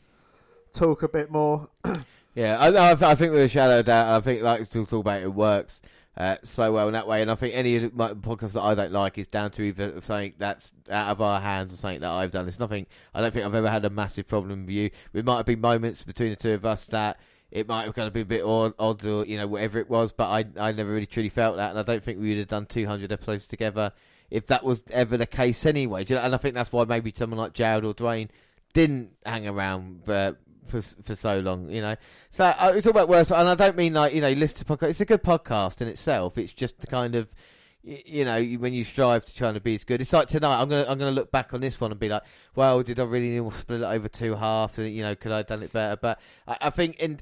talk a bit more. Yeah, I, I, I think with a shadow doubt, I think like to talk about it, it works uh, so well in that way. And I think any of the my podcasts that I don't like is down to either something that's out of our hands or something that I've done. It's nothing. I don't think I've ever had a massive problem with you. There might have been moments between the two of us that it might have kind of been a bit odd, odd or you know whatever it was, but I I never really truly felt that, and I don't think we would have done 200 episodes together if that was ever the case anyway. You know? And I think that's why maybe someone like Jared or Dwayne didn't hang around for for for so long, you know. So uh, it's all about worth, and I don't mean like you know, listen to podcast. It's a good podcast in itself. It's just the kind of you know when you strive to try and be as good. It's like tonight. I'm gonna I'm gonna look back on this one and be like, well, did I really need to split it over two halves? And you know, could I have done it better? But I, I think in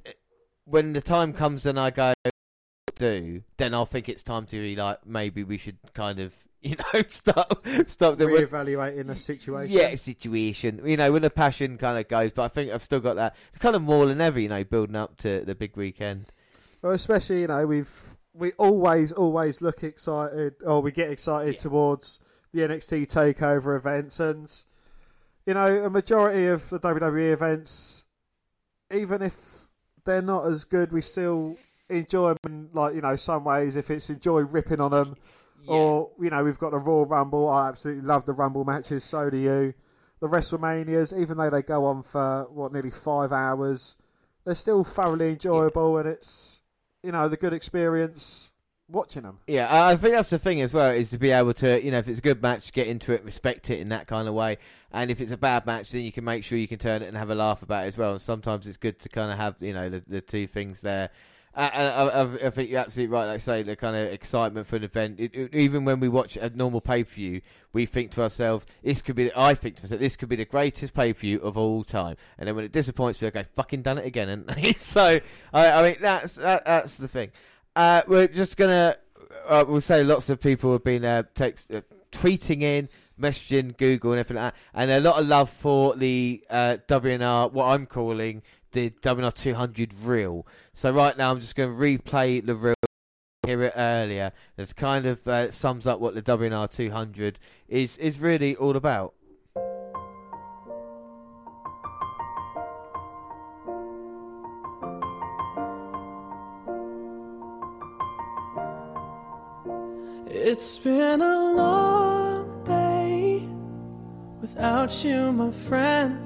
when the time comes and I go do, then I'll think it's time to be like maybe we should kind of you know stop stop doing Reevaluating the situation. yeah, situation. You know, when the passion kind of goes, but I think I've still got that kind of more than ever. You know, building up to the big weekend. Well, especially you know we've we always always look excited or we get excited Yeah. towards the NXT takeover events and you know a majority of the WWE events even if they're not as good we still enjoy them in like you know some ways if it's enjoy ripping on them or you know we've got the Raw Rumble I absolutely love the Rumble matches so do you the WrestleManias even though they go on for what nearly 5 hours they're still thoroughly enjoyable and it's you know the good experience watching them. Yeah, I I think that's the thing as well is to be able to, you know, if it's a good match, get into it, respect it in that kind of way, and if it's a bad match, then you can make sure you can turn it and have a laugh about it as well. And sometimes it's good to kind of have, you know, the, the two things there. I, I, I think you're absolutely right. Like I say, the kind of excitement for an event. It, it- even when we watch a normal pay per view, we think to ourselves, "This could be." I think to myself, "This could be the greatest pay per view of all time." And then when it disappoints me, I go, "Fucking done it again!" And so, I, I mean, that's that, that's the thing. Uh, we're just gonna. Uh, we'll say lots of people have been uh, text, uh, tweeting in, messaging Google and everything like that, and a lot of love for the uh, WNR. What I'm calling the WNR 200 reel. So right now, I'm just going to replay the reel. Hear it earlier. That kind of uh, sums up what the WNR 200 is is really all about. It's been a long day without you, my friend.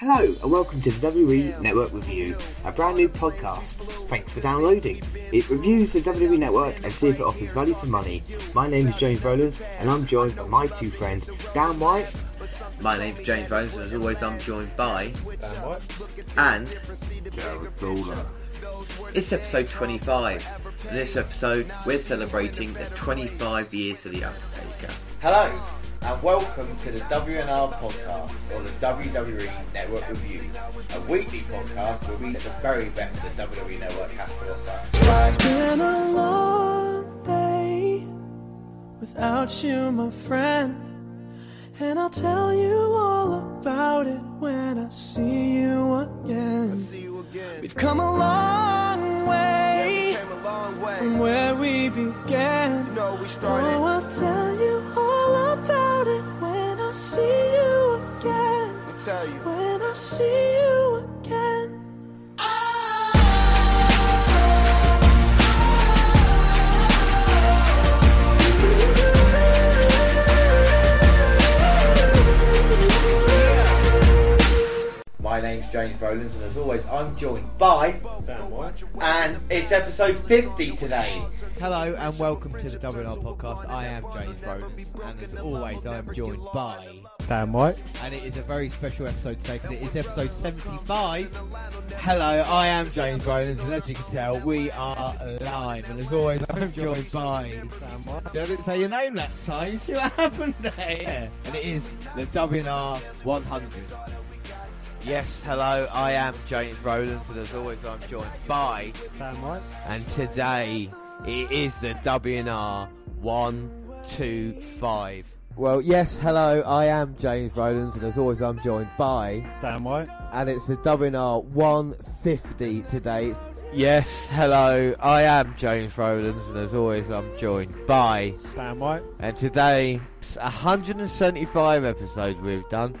Hello and welcome to the WWE Network Review, a brand new podcast. Thanks for downloading. It reviews the WWE Network and see if it offers value for money. My name is James Rowlands and I'm joined by my two friends, Dan White My name's James Rose, and as always, I'm joined by and Jared Gawler. it's episode 25. In this episode, we're celebrating the 25 years of the Undertaker. Hello, and welcome to the WNR podcast, or the WWE Network Review, a weekly podcast where we get the very best the WWE Network has to offer. It's been a long day without you, my friend. And I'll tell you all about it when I see you again. We've come a long way from where we began. Oh, I'll tell you all about it when I see you again. I tell you. When I see you again. My name's James Rowlands, and as always, I'm joined by. And it's episode 50 today. Hello and welcome to the WNR podcast. I am James Rowlands, and as always, I am joined by. Damn right. And it is a very special episode today because it is episode 75. Hello, I am James Rowlands, and as you can tell, we are live. And as always, I'm joined by. I didn't say your name that time. You see what happened there? And it is the WNR 100. Yes, hello, I am James Rowlands, and as always, I'm joined by. Damn right. And today it is the WNR 125. Well, yes, hello, I am James Rowlands, and as always, I'm joined by. Damn right. And it's the WNR 150 today. Yes, hello, I am James Rowlands, and as always, I'm joined by. Damn right. And today, it's 175 episodes we've done.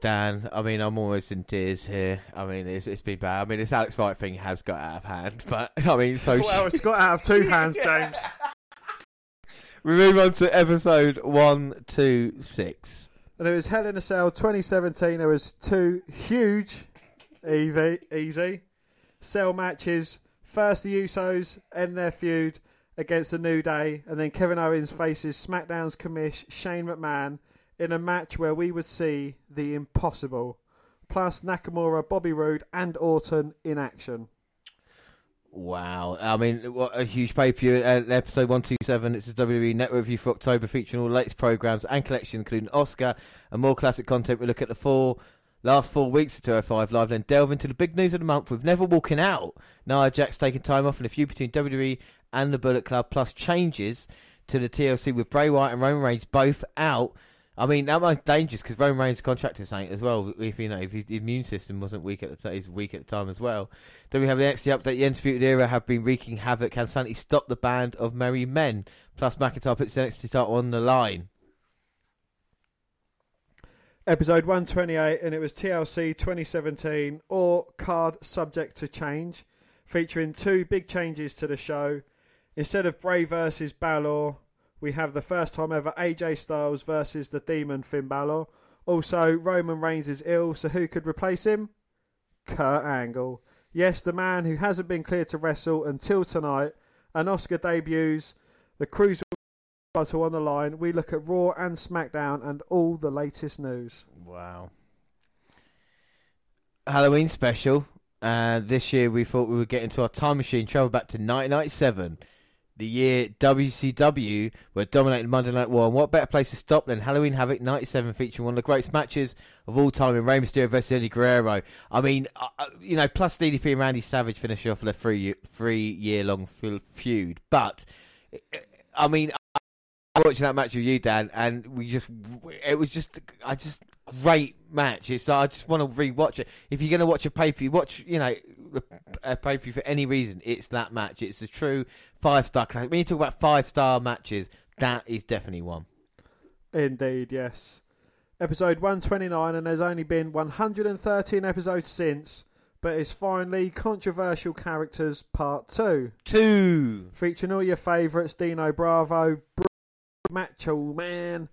Dan, I mean, I'm almost in tears here. I mean, it's, it's been bad. I mean, this Alex Wright thing has got out of hand, but I mean, so Well, it's got out of two hands, James. we move on to episode 126. And it was Hell in a Cell 2017. There was two huge, EV, easy, cell matches. First, the Usos end their feud against the New Day, and then Kevin Owens faces SmackDown's commish Shane McMahon in a match where we would see the impossible. Plus Nakamura, Bobby Roode, and Orton in action. Wow. I mean, what a huge pay per view. Uh, episode 127. It's a WWE Network Review for October featuring all the latest programs and collection, including Asuka and more classic content. We look at the four last four weeks of 205 Live, then delve into the big news of the month with Neville walking out, Nia Jax taking time off, and a feud between WWE and the Bullet Club, plus changes to the TLC with Bray Wyatt and Roman Reigns both out. I mean, that might be dangerous because Roman Reigns' contract is saying as well. If you know, if his immune system wasn't weak at the weak at the time as well. Then we have the NXT update. The Undisputed Era have been wreaking havoc. Can Sanity stop the band of merry men? Plus, McIntyre puts the NXT title on the line. Episode 128, and it was TLC 2017 or card subject to change, featuring two big changes to the show. Instead of Bray versus Balor, we have the first time ever AJ Styles versus the Demon Finn Balor. Also, Roman Reigns is ill, so who could replace him? Kurt Angle. Yes, the man who hasn't been cleared to wrestle until tonight. And Asuka debuts the Cruiser title on the line. We look at Raw and SmackDown and all the latest news. Wow. Halloween special. Uh, this year we thought we would get into our time machine, travel back to 1997, the year WCW were dominating Monday Night War. And what better place to stop than Halloween Havoc 97 featuring one of the greatest matches of all time in Rey Mysterio versus Eddie Guerrero. I mean, uh, uh, you know, plus DDP and Randy Savage finish off their three, three year long feud. But, uh, I mean, I'm watching that match with you, Dan, and we just, it was just, I just, great match. It's, I just want to rewatch it. If you're going to watch a pay per view, watch, you know, a uh, pay per view for any reason, it's that match. It's a true five star. Classic. When you talk about five star matches, that is definitely one. Indeed, yes. episode 129, and there's only been 113 episodes since, but it's finally Controversial Characters Part 2, Two. featuring all your favourites Dino Bravo, Bro- Macho Man,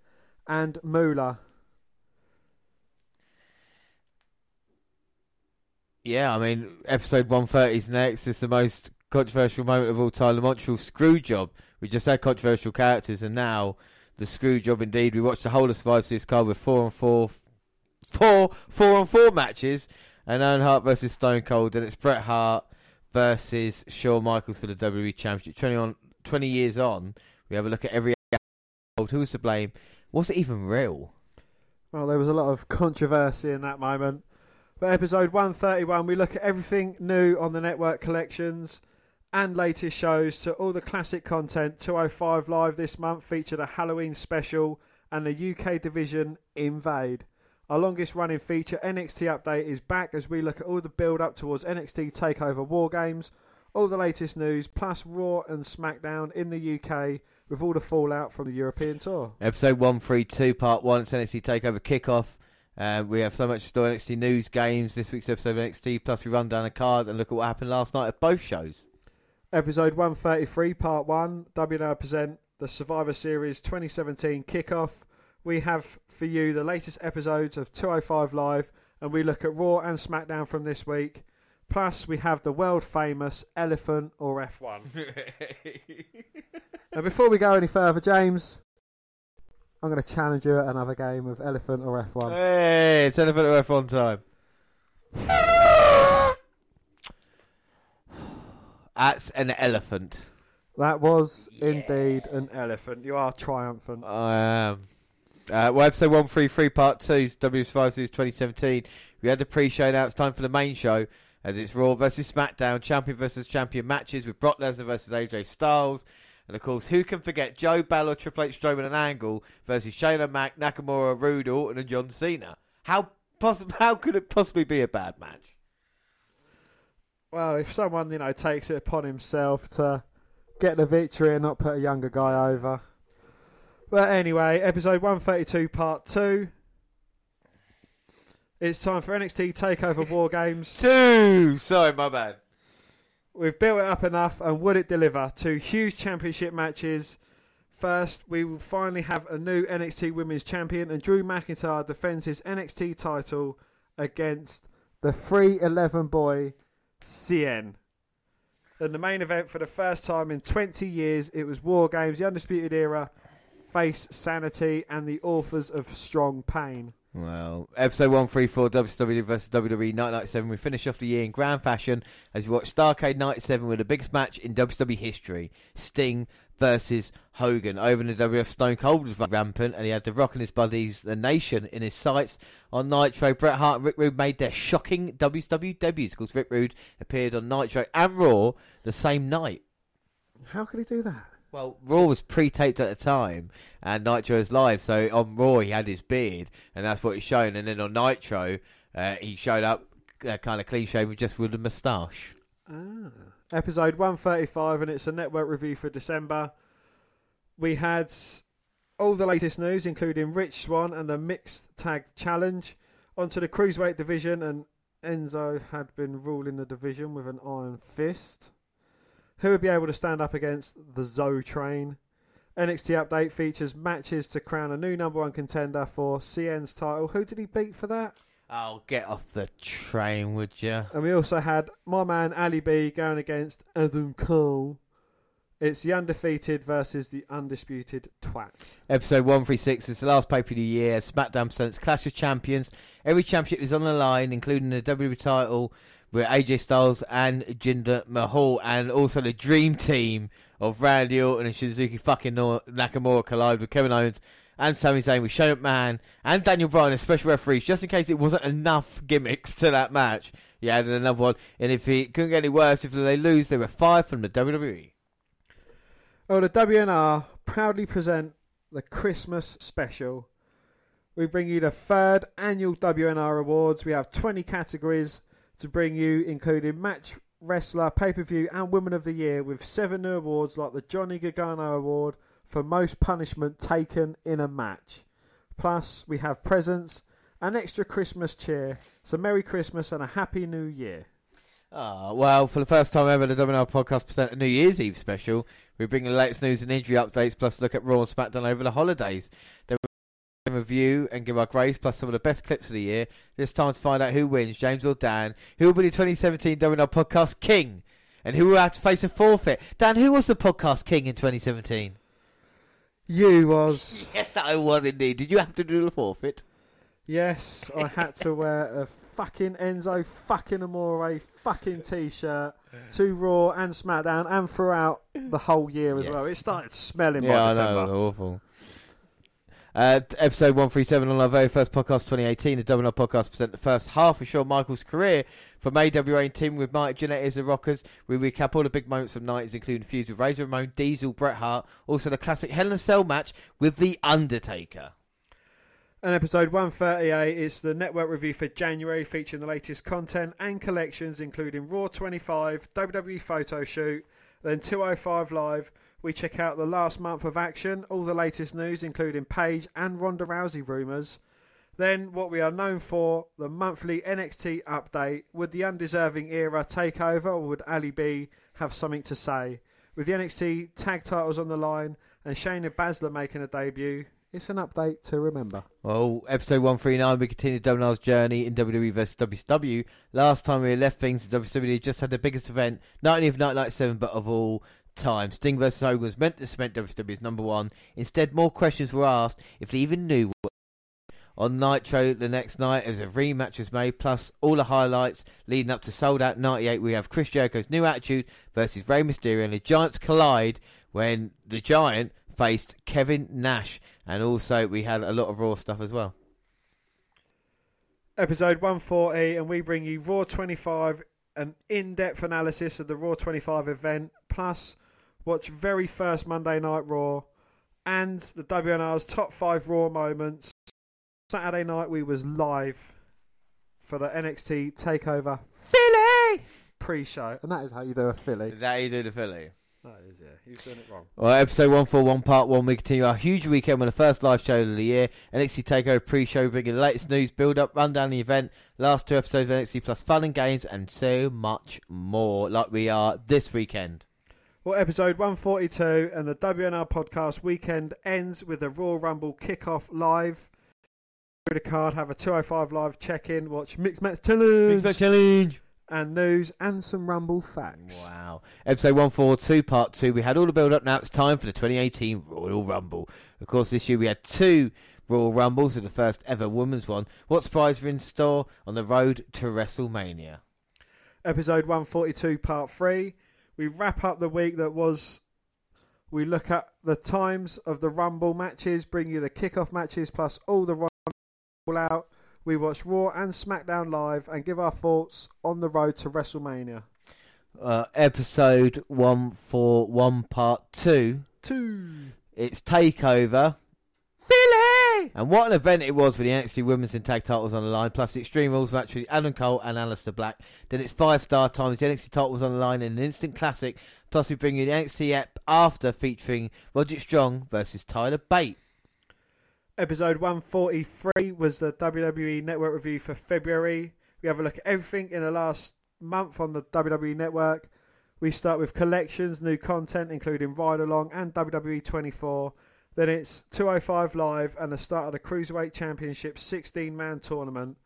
and Moolah. Yeah, I mean, episode 130 is next. It's the most controversial moment of all time. The Montreal screw job. We just had controversial characters, and now the screw job indeed. We watched the whole of Survivor Series card with four and four, four, four and four matches, and Owen Hart versus Stone Cold. and it's Bret Hart versus Shawn Michaels for the WWE Championship. 20, on, 20 years on, we have a look at every episode. Who was to blame? Was it even real? Well, there was a lot of controversy in that moment. But episode 131, we look at everything new on the network collections and latest shows to all the classic content. 205 Live this month featured a Halloween special and the UK division Invade. Our longest running feature, NXT Update, is back as we look at all the build up towards NXT TakeOver War Games, all the latest news, plus Raw and SmackDown in the UK with all the fallout from the European tour. Episode 132, part 1, it's NXT TakeOver Kickoff. Uh, we have so much to do NXT news, games, this week's episode of NXT, plus we run down the card and look at what happened last night at both shows. Episode 133, Part 1, WNR present the Survivor Series 2017 kickoff. We have for you the latest episodes of 205 Live, and we look at Raw and SmackDown from this week. Plus, we have the world famous Elephant or F1. now, before we go any further, James, I'm going to challenge you at another game of Elephant or F1. Hey, it's Elephant or F1 time. That's an elephant. That was indeed an elephant. You are triumphant. I am. Uh, well, episode 133, part 2, W Survivor Series 2017. We had the pre show, now it's time for the main show. As it's Raw versus SmackDown, champion versus champion matches with Brock Lesnar versus AJ Styles. And of course, who can forget Joe Balor, Triple H, Strowman, and Angle versus Shayna Mac, Nakamura, Roode, Orton, and John Cena? How possible? How could it possibly be a bad match? Well, if someone, you know, takes it upon himself to get the victory and not put a younger guy over. But anyway, episode 132, part 2. It's time for NXT TakeOver War Games. Two. Sorry, my bad. We've built it up enough, and would it deliver? Two huge championship matches. First, we will finally have a new NXT Women's Champion, and Drew McIntyre defends his NXT title against the 311 boy, CN. And the main event for the first time in 20 years, it was War Games, the Undisputed Era, Face Sanity, and the authors of Strong Pain. Well, episode 134, WCW vs. WWE Night 97. We finish off the year in grand fashion as we watch Starcade 97 with the biggest match in WWE history Sting versus Hogan. Over in the WF Stone Cold was rampant and he had The Rock and his buddies, The Nation, in his sights. On Nitro, Bret Hart and Rick Rude made their shocking WCW debuts because Rick Rude appeared on Nitro and Raw the same night. How could he do that? Well, Raw was pre-taped at the time, and Nitro was live. So on Raw, he had his beard, and that's what he's shown. And then on Nitro, uh, he showed up uh, kind of clean shaven, just with a moustache. Ah. Episode 135, and it's a network review for December. We had all the latest news, including Rich Swann and the Mixed Tag Challenge, onto the Cruiserweight division, and Enzo had been ruling the division with an iron fist. Who would be able to stand up against the Zoe Train? NXT update features matches to crown a new number one contender for CN's title. Who did he beat for that? Oh, get off the train, would you? And we also had my man Ali B going against Adam Cole. It's the undefeated versus the undisputed twat. Episode 136 is the last pay per view year. SmackDown presents Clash of Champions. Every championship is on the line, including the WWE title with AJ Styles and Jinder Mahal, and also the Dream Team of Randy Orton and Shinsuke fucking Nakamura collide with Kevin Owens and Sami Zayn with Shane McMahon and Daniel Bryan as special referees, just in case it wasn't enough gimmicks to that match. He added another one, and if it couldn't get any worse, if they lose, they were fired from the. WWE. Oh, the WNR proudly present the Christmas special. We bring you the third annual WNR Awards. We have 20 categories to bring you, including Match Wrestler, Pay Per View, and Women of the Year, with seven new awards like the Johnny Gargano Award for Most Punishment Taken in a Match. Plus, we have presents, an extra Christmas cheer, so Merry Christmas and a Happy New Year. Ah, well, for the first time ever, the WNR podcast present a New Year's Eve special. We bring the latest news and injury updates, plus look at Raw and SmackDown over the holidays. Then we review and give our grades plus some of the best clips of the year. This time to find out who wins, James or Dan. Who will be the 2017 WNR podcast king? And who will have to face a forfeit? Dan, who was the podcast king in 2017? You was. Yes, I was indeed. Did you have to do the forfeit? Yes, I had to wear a fucking Enzo fucking Amore fucking t-shirt to Raw and SmackDown and throughout the whole year as Yes. well. It started smelling Yeah, by I December. know, awful. Uh, episode 137 on our very first podcast 2018, the WNR podcast present the first half of Shawn Michaels' career from AWA and team with Mike Jannetty as the Rockers. We recap all the big moments from nights, including feuds with Razor Ramon, Diesel, Bret Hart, also the classic Hell in a Cell match with The Undertaker. And episode 138 is the network review for January featuring the latest content and collections including Raw 25, WWE photo shoot, then 205 Live. We check out the last month of action, all the latest news including Paige and Ronda Rousey rumours. Then what we are known for, the monthly NXT update. Would the undeserving era take over or would Ali B have something to say? With the NXT tag titles on the line and Shayna Baszler making a debut, it's an update to remember. Well, episode 139, we continue WNR's journey in WWE vs WCW. Last time we left things, WWE just had the biggest event, not only of 1997, but of all time. Sting vs Hogan was meant to cement WWE as number one. Instead, more questions were asked if they even knew what. On Nitro the next night, as a rematch was made, plus all the highlights leading up to Souled Out 98, we have Chris Jericho's new attitude versus Rey Mysterio, and the Giants collide when the Giant faced Kevin Nash. And also, we had a lot of Raw stuff as well. episode 140, and we bring you Raw 25, an in depth analysis of the Raw 25 event, plus watch very first Monday Night Raw and the WNR's top five Raw moments. Saturday night, we was live for the NXT Takeover Philly pre show, and that is how you do a Philly. That you do the Philly? That is, yeah. You've done it wrong. Well, episode 141, part 1, we continue our huge weekend with the first live show of the year. NXT TakeOver pre-show, bringing the latest news, build-up, rundown the event, last two episodes of NXT Plus fun and games, and so much more, like we are this weekend. Well, episode 142 and the WNR podcast weekend ends with the Raw Rumble kickoff live. Through the card, have a 205 live check in, watch Mixed Match Challenge, challenge! and news, and some Rumble facts. Wow. Episode 142, part 2, we had all the build-up, now it's time for the 2018 Royal Rumble. Of course, this year we had two Royal Rumbles, and the first ever women's one. What surprises are in store on the road to WrestleMania? Episode 142, part 3. We wrap up the week that was. We look at the times of the Rumble matches, bring you the kickoff matches, plus all the Rumble out. We watch Raw and SmackDown live and give our thoughts on the road to WrestleMania. Uh, episode 141, part 2. Two. It's Takeover. Billy! And what an event it was for the NXT Women's and Tag titles on the line, plus the Extreme Rules match with Adam Cole and Aleister Black. Then it's five star times, the NXT titles on the line in an instant classic. Plus, we bring you the NXT app after featuring Roger Strong versus Tyler Bate. Episode 143 was the WWE Network review for February. We have a look at everything in the last month on the WWE Network. We start with collections, new content, including Ride Along and WWE 24. Then it's 205 Live and the start of the Cruiserweight Championship 16 man tournament.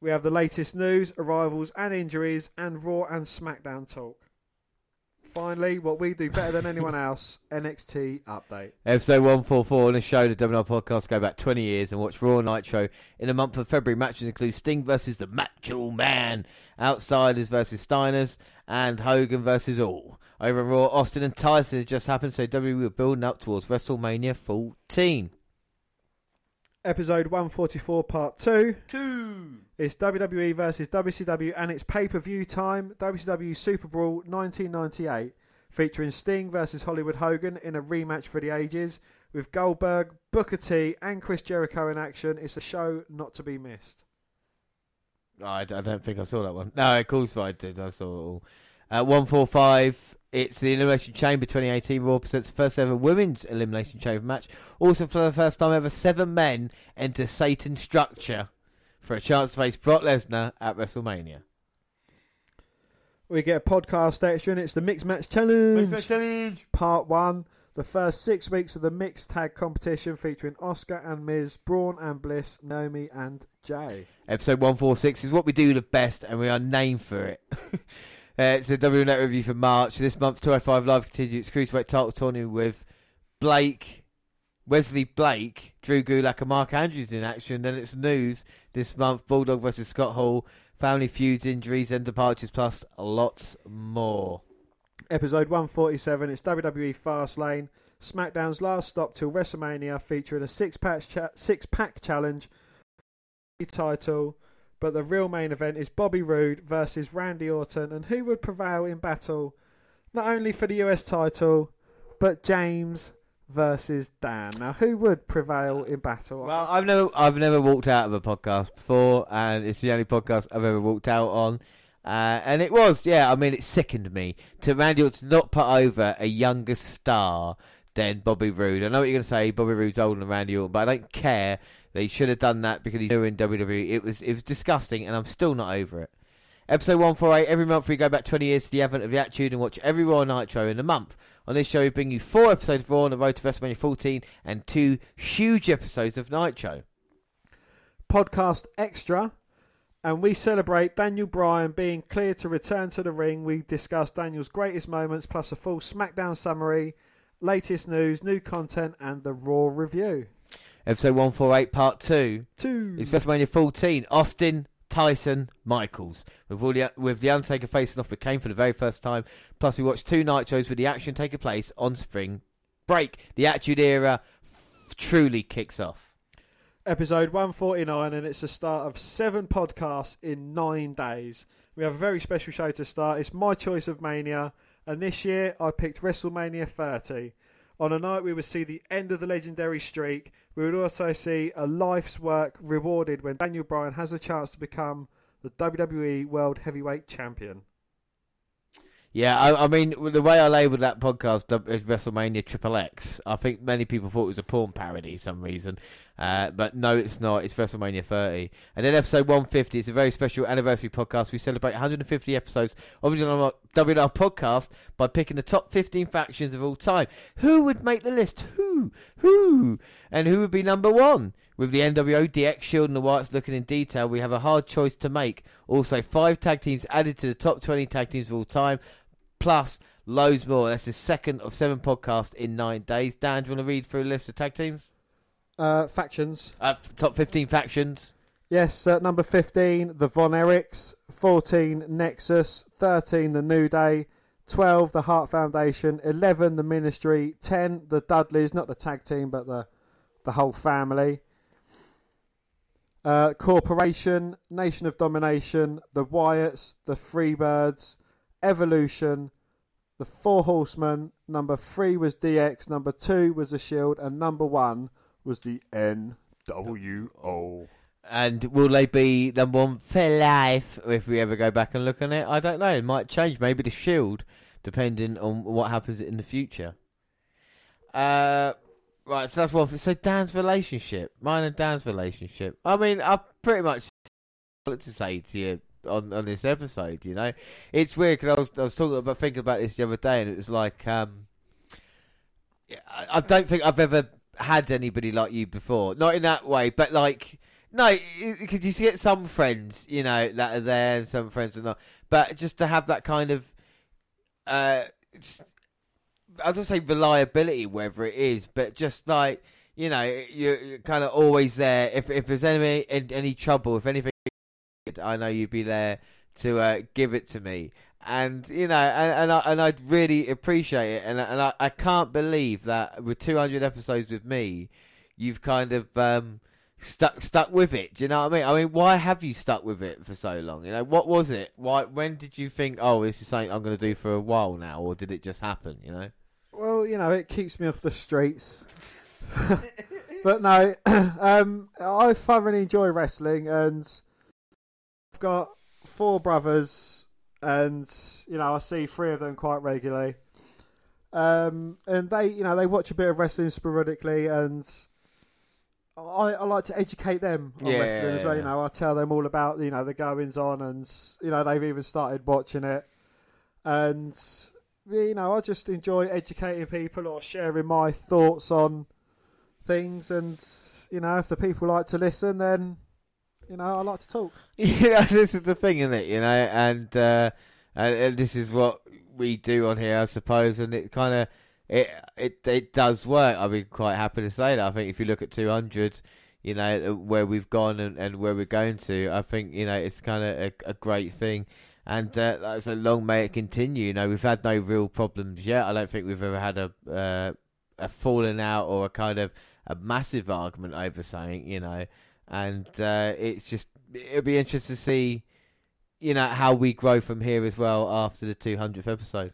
We have the latest news, arrivals, and injuries, and Raw and SmackDown talk. Finally, what we do better than anyone else NXT update. Episode 144 on the show, the WNR podcast, go back 20 years and watch Raw Nitro. In the month of February, matches include Sting versus the Macho Man, Outsiders versus Steiners, and Hogan versus All. Over Raw, Austin and Tyson has just happened, so WWE were building up towards WrestleMania 14. Episode 144, Part 2. 2. It's WWE versus WCW and it's pay per view time. WCW Super Brawl 1998. Featuring Sting versus Hollywood Hogan in a rematch for the ages. With Goldberg, Booker T, and Chris Jericho in action. It's a show not to be missed. I, I don't think I saw that one. No, of course I did. I saw it all. Uh, 145 It's the Elimination Chamber 2018 Raw presents the first ever women's Elimination Chamber match. Also, for the first time ever, seven men enter Satan's structure for a chance to face Brock Lesnar at WrestleMania. We get a podcast extra, and it's the Mixed Match Challenge. Part one. The first six weeks of the mixed tag competition featuring Asuka and Miz, Braun and Bliss, Naomi and Jay. Episode 146 is what we do the best, and we are named for it. uh, it's a W Net review for March. This month's 205 Live continues its Cruiserweight title tournament with Blake, Wesley Blake, Drew Gulak, and Mark Andrews in action. Then it's news this month Bulldog versus Scott Hall, family feuds, injuries, and departures, plus lots more. Episode 147, it's WWE Fastlane. SmackDown's last stop till WrestleMania featuring a six pack cha- six pack challenge title, but the real main event is Bobby Roode versus Randy Orton, and who would prevail in battle, not only for the US title, but James versus Dan. Now, who would prevail in battle? Well, I've never, I've never walked out of a podcast before, and it's the only podcast I've ever walked out on. Uh, and it was, yeah. I mean, it sickened me to Randy Orton not put over a younger star than Bobby Roode. I know what you're going to say. Bobby Roode's older than Randy Orton, but I don't care. They should have done that because he's in WWE. It was, it was disgusting, and I'm still not over it. Episode 148. Every month we go back 20 years to the advent of the Attitude and watch every Raw Nitro in a month. On this show, we bring you four episodes of Raw on the road to WrestleMania 14 and two huge episodes of Nitro. podcast extra, and we celebrate Daniel Bryan being cleared to return to the ring. We discuss Daniel's greatest moments, plus a full SmackDown summary, latest news, new content, and the Raw review. Episode 148, Part 2. Two. It's WrestleMania 14. Austin, Tyson, Michaels. With, all the, with The Undertaker facing off with Kane for the very first time. Plus, we watched two night shows with the action taking place on spring break. The Attitude Era f- truly kicks off. episode 149, and it's the start of seven podcasts in nine days. We have a very special show to start. It's my choice of Mania, and this year I picked WrestleMania 30. On a night we would see the end of the legendary streak, we would also see a life's work rewarded when Daniel Bryan has a chance to become the WWE World Heavyweight Champion. Yeah, I, I mean, the way I labelled that podcast is WrestleMania Triple X, I think many people thought it was a porn parody for some reason. Uh, but no, it's not. It's WrestleMania 30. And then episode 150 is a very special anniversary podcast. We celebrate 150 episodes of the WNR podcast by picking the top 15 factions of all time. Who would make the list? Who? Who? And who would be number one? With the NWO, DX, Shield, and the Wyatts looking in detail, we have a hard choice to make. Also, five tag teams added to the top 20 tag teams of all time, plus loads more. That's the second of seven podcasts in nine days. Dan, do you want to read through a list of tag teams? Uh, factions. Uh, top 15 factions. Yes, uh, number 15, the Von Erichs. 14, Nexus. 13, the New Day. 12, the Hart Foundation. 11, the Ministry. 10, the Dudleys, not the tag team, but the, the whole family. Uh, Corporation, Nation of Domination, the Wyatts, the Freebirds, Evolution, the Four Horsemen. Number 3 was DX. Number 2 was the Shield. And number 1 was the NWO. And will they be number one for life if we ever go back and look on it? I don't know. It might change. Maybe the Shield, depending on what happens in the future. Uh, right. So that's one. So Dan's relationship, mine and Dan's relationship. I mean, I pretty much to say to you on on this episode. You know, it's weird because I was I was talking about thinking about this the other day, and it was like, um, I, I don't think I've ever had anybody like you before. Not in that way, but like. No, because you get some friends, you know, that are there, and some friends are not. But just to have that kind of, uh, I don't say reliability, whether it is, but just like you know, you're, kind of always there. If if there's any any, any trouble, if anything, I know you'd be there to uh, give it to me. And you know, and and, I, and I'd really appreciate it. And and I, I can't believe that with 200 episodes with me, you've kind of um, stuck stuck with it. Do you know what I mean? I mean, why have you stuck with it for so long? You know, what was it? Why? When did you think, oh, this is something I'm going to do for a while now, or did it just happen? You know? Well, you know, it keeps me off the streets. but no, um, I thoroughly enjoy wrestling, and I've got four brothers, and you know I see three of them quite regularly. Um, and they, you know, they watch a bit of wrestling sporadically, and I, I like to educate them on Yeah, wrestling as well. yeah. You know, I tell them all about you know the goings on, and you know they've even started watching it, and you know I just enjoy educating people or sharing my thoughts on things, and you know if the people like to listen, then you know I like to talk. Yeah, this is the thing, isn't it? You know, and uh, and, this is what we do on here, I suppose, and it kind of it it it does work. I'd be quite happy to say that. I think if you look at 200, you know where we've gone and, and where we're going to, I think you know it's kind of a, a great thing. And uh, I said, long may it continue. You know, we've had no real problems yet. I don't think we've ever had a uh, a falling out or a kind of a massive argument over something. You know, and uh, it's just it'll be interesting to see, you know, how we grow from here as well after the 200th episode.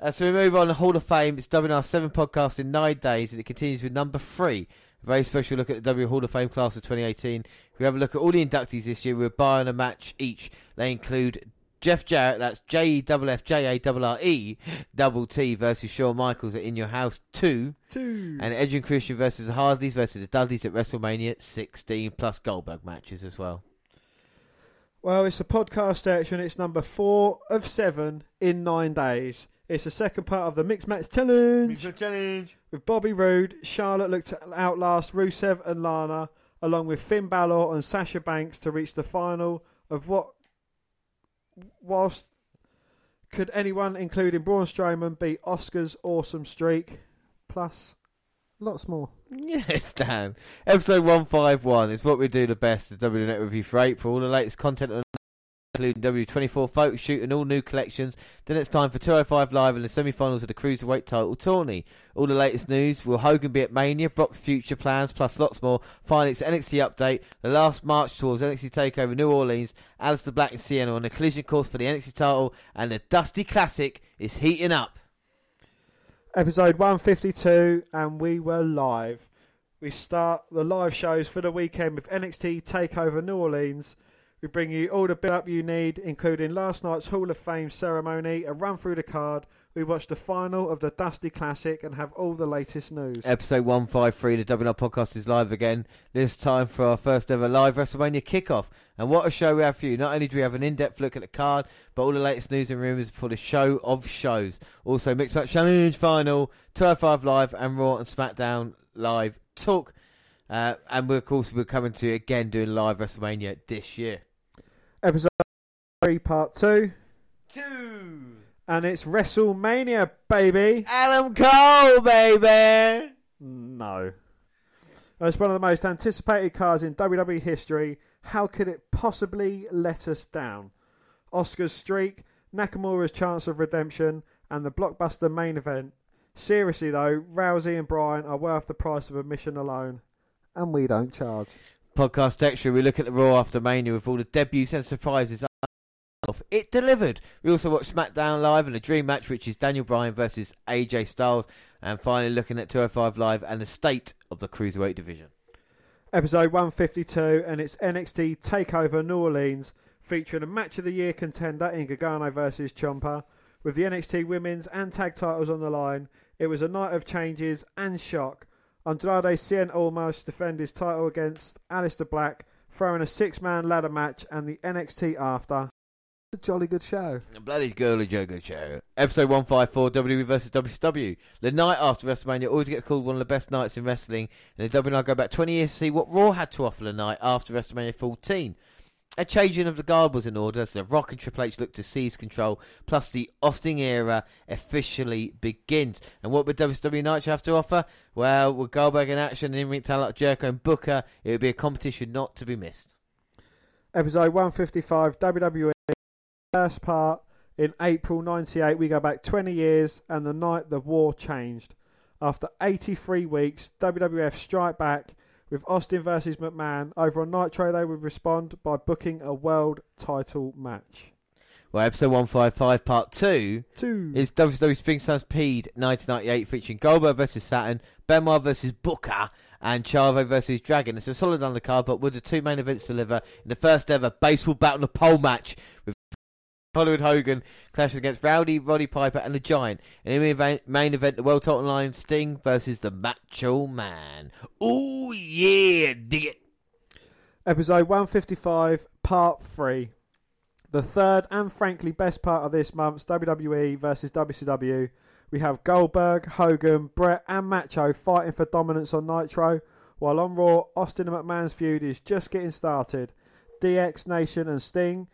Uh, so we move on to Hall of Fame. It's WNR 7 podcast in nine days, and it continues with number three. A very special look at the W Hall of Fame class of 2018. We have a look at all the inductees this year. We're buying a match each. They include Jeff Jarrett, that's J E F F J A R R E double T versus Shawn Michaels at In Your House 2. Two. And Edge and Christian versus the Hardys versus the Dudleys at WrestleMania 16 plus Goldberg matches as well. Well, it's a podcast section. It's number four of seven in nine days. It's the second part of the Mixed Match Challenge. Mixed Match Challenge. With Bobby Roode, Charlotte looked to outlast Rusev and Lana, along with Finn Balor and Sasha Banks to reach the final of what, whilst could anyone, including Braun Strowman, beat Asuka's awesome streak? Plus, lots more. Yes, Dan. Episode 151 is what we do the best at W Net Review for April. All the latest content on including W24 photo shoot and all new collections. Then it's time for 205 Live and the semi-finals of the Cruiserweight title tourney. All the latest news. Will Hogan be at Mania? Brock's future plans, plus lots more. Finally, it's NXT update. The last march towards NXT Takeover New Orleans. Aleister Black and Cien on a collision course for the NXT title, and the Dusty Classic is heating up. episode 152 and we were live we start the live shows for the weekend with nxt takeover new orleans we bring you all the build up you need including last night's hall of fame ceremony a run through the card we watch the final of the dusty classic and have all the latest news Episode 153, the WNR podcast is live again. This time for our first ever live WrestleMania kickoff. And what a show we have for you. Not only do we have an in depth look at the card, but all the latest news and rumours for the show of shows. Also, Mixed Match Challenge final, 205 Live, and Raw and SmackDown Live talk. Uh, and we're, of course, we're coming to again doing live WrestleMania this year. Episode 3 part 2 Two! and it's wrestlemania baby Adam Cole, baby! No. It's one of the most anticipated cars in WWE history. How could it possibly let us down? Asuka's streak, Nakamura's chance of redemption, and the blockbuster main event. Seriously though, Rousey and Bryan are worth the price of admission alone. And we don't charge. Podcast extra, we look at the Raw after Mania with all the debuts and surprises. It delivered. We also watched SmackDown Live and a dream match, which is Daniel Bryan versus AJ Styles, and finally looking at 205 Live and the state of the cruiserweight division. Episode 152, and it's NXT Takeover New Orleans, featuring a match of the year contender in Gargano versus Ciampa. With the NXT women's and tag titles on the line, it was a night of changes and shock. Andrade Cien Almas defend his title against Aleister Black, throwing a six man ladder match and the NXT after. A jolly good show. A bloody girly joker show. Episode 154 WWE versus WCW. The night after WrestleMania always gets called one of the best nights in wrestling, and the WNR go back 20 years to see what Raw had to offer the night after WrestleMania 14. A changing of the guard was in order as The Rock and Triple H looked to seize control, plus the Austin era officially begins. And what would WWE Night have to offer? Well, with Goldberg in action and in-ring talent like Jericho and Booker, it would be a competition not to be missed. Episode 155 WWE first part in April 98 we go back 20 years and the night the war changed after 83 weeks WWF strike back with Austin versus McMahon over on Nitro they would respond by booking a world title match Well, episode 155, part 2 two is WWE Spring Stampede 1998 featuring Goldberg versus Saturn, Benoit versus Booker, and Chavo versus Dragon. It's a solid undercard, but with the two main events deliver in the first ever baseball bat on the pole match with Hollywood Hogan clashes against Rowdy, Roddy Piper, and the Giant. And in the main- event, the world title line Sting versus the Macho Man. Oh yeah, dig it. Episode 155, Part 3. The third and frankly best part of this month's WWE versus WCW. We have Goldberg, Hogan, Bret, and Macho fighting for dominance on Nitro, while on Raw, Austin and McMahon's feud is just getting started. DX Nation and Sting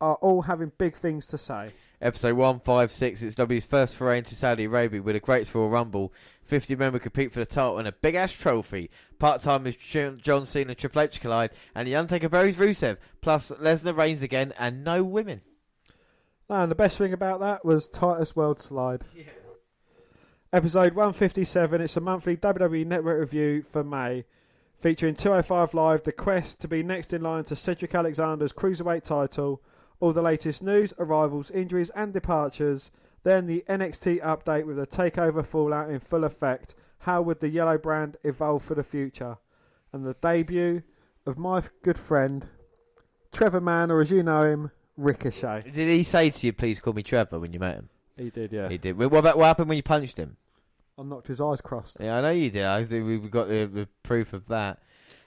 are all having big things to say. Episode 156, it's W's first foray into Saudi Arabia with a Great Royal Rumble. 50 men will compete for the title and a big ass trophy. Part time is John Cena and Triple H collide, and The Undertaker buries Rusev, plus Lesnar reigns again, and no women. And the best thing about that was Titus World Slide. Yeah. Episode 157, it's a monthly WWE Network review for May, featuring 205 Live, the quest to be next in line to Cedric Alexander's Cruiserweight title, all the latest news, arrivals, injuries, and departures, then the NXT update with the takeover fallout in full effect. How would the yellow brand evolve for the future? And the debut of my good friend, Trevor Mann, or as you know him, Ricochet. Did he say to you, please call me Trevor, when you met him? He did, yeah. He did. What, about, what happened when you punched him? I knocked his eyes crossed. Yeah, I know you did. I think we've got the, the proof of that.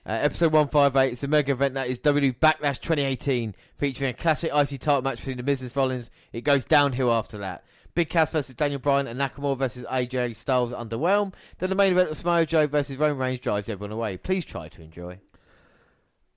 Uh, episode 158, it's a mega event that is WWE Backlash 2018, featuring a classic IC title match between The Miz and Rollins. It goes downhill after that. Big Cass versus Daniel Bryan and Nakamura versus AJ Styles underwhelm. Then the main event of Samoa Joe versus Roman Reigns drives everyone away. Please try to enjoy.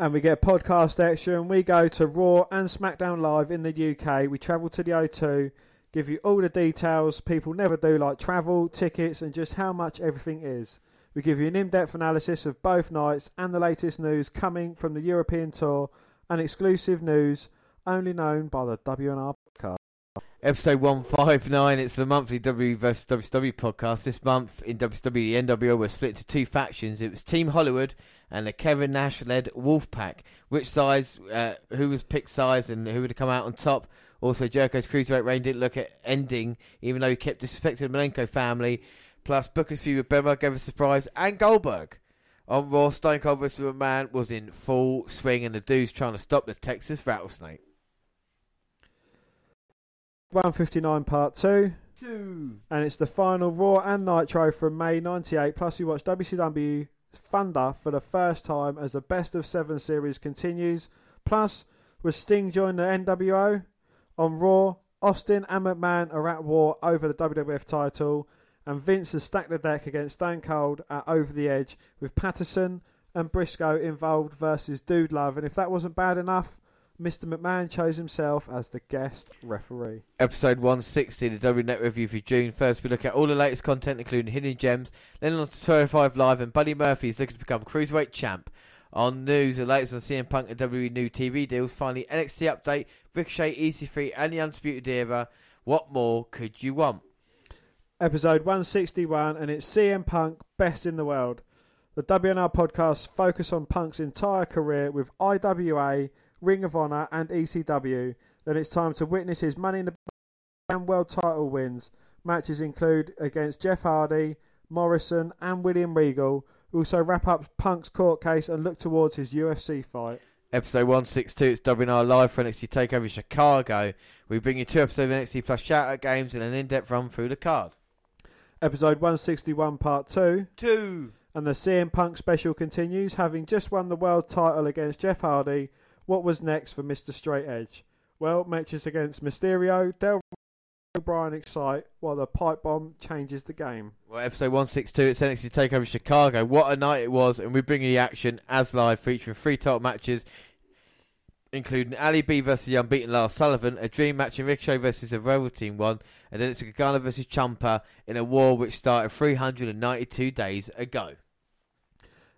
And we get a podcast action. we go to Raw and SmackDown Live in the UK. We travel to the O2, give you all the details people never do, like travel, tickets, and just how much everything is. We give you an in depth analysis of both nights and the latest news coming from the European tour and exclusive news only known by the WNR podcast. Episode 159, it's the monthly W vs WCW podcast. This month in WCW, the NWO were split into two factions. It was Team Hollywood and the Kevin Nash led Wolfpack. Which size, uh, who was picked size, and who would have come out on top? Also, Jericho's Cruiserweight reign didn't look at ending, even though he kept disrespecting the Malenko family. Plus, Booker's feud with Benoit gave a surprise, and Goldberg. On Raw, Stone Cold vs. McMahon was in full swing, and the dude's trying to stop the Texas Rattlesnake. 159 Part 2. Two. and it's the final Raw and Nitro from May '98. Plus, you watch WCW Thunder for the first time as the best of seven series continues. Plus, with Sting joined the NWO on Raw, Austin and McMahon are at war over the WWF title, and Vince has stacked the deck against Stone Cold at Over the Edge with Patterson and Briscoe involved versus Dude Love. And if that wasn't bad enough, Mr. McMahon chose himself as the guest referee. Episode 160, the W Net review for June. First, we look at all the latest content, including hidden gems. Then on to 205 Live, and Buddy Murphy is looking to become Cruiserweight champ. On news, the latest on CM Punk and WWE new TV deals. Finally, NXT update, Ricochet, EC3, and the Undisputed Era. What more could you want? Episode 161, and it's CM Punk Best in the World. The WNR podcast focus on Punk's entire career with IWA, Ring of Honor, and ECW. Then it's time to witness his Money in the Bank World title wins. Matches include against Jeff Hardy, Morrison, and William Regal. We also wrap up Punk's court case and look towards his UFC fight. Episode 162, it's WNR live for NXT TakeOver Chicago. We bring you two episodes of NXT plus shout out games and an in depth run through the card. Episode 161, part 2. Two. And the CM Punk special continues, having just won the world title against Jeff Hardy. What was next for Mr. Straight Edge? Well, matches against Mysterio, Daniel Bryan excite, while the pipe bomb changes the game. Well, episode 162, it's NXT TakeOver Chicago. What a night it was, and we bring you the action as live, featuring three title matches, including Ali B versus the unbeaten Lars Sullivan, a dream match in Ricochet versus the Rebel Team 1, and then it's Gargano versus Ciampa in a war which started 392 days ago.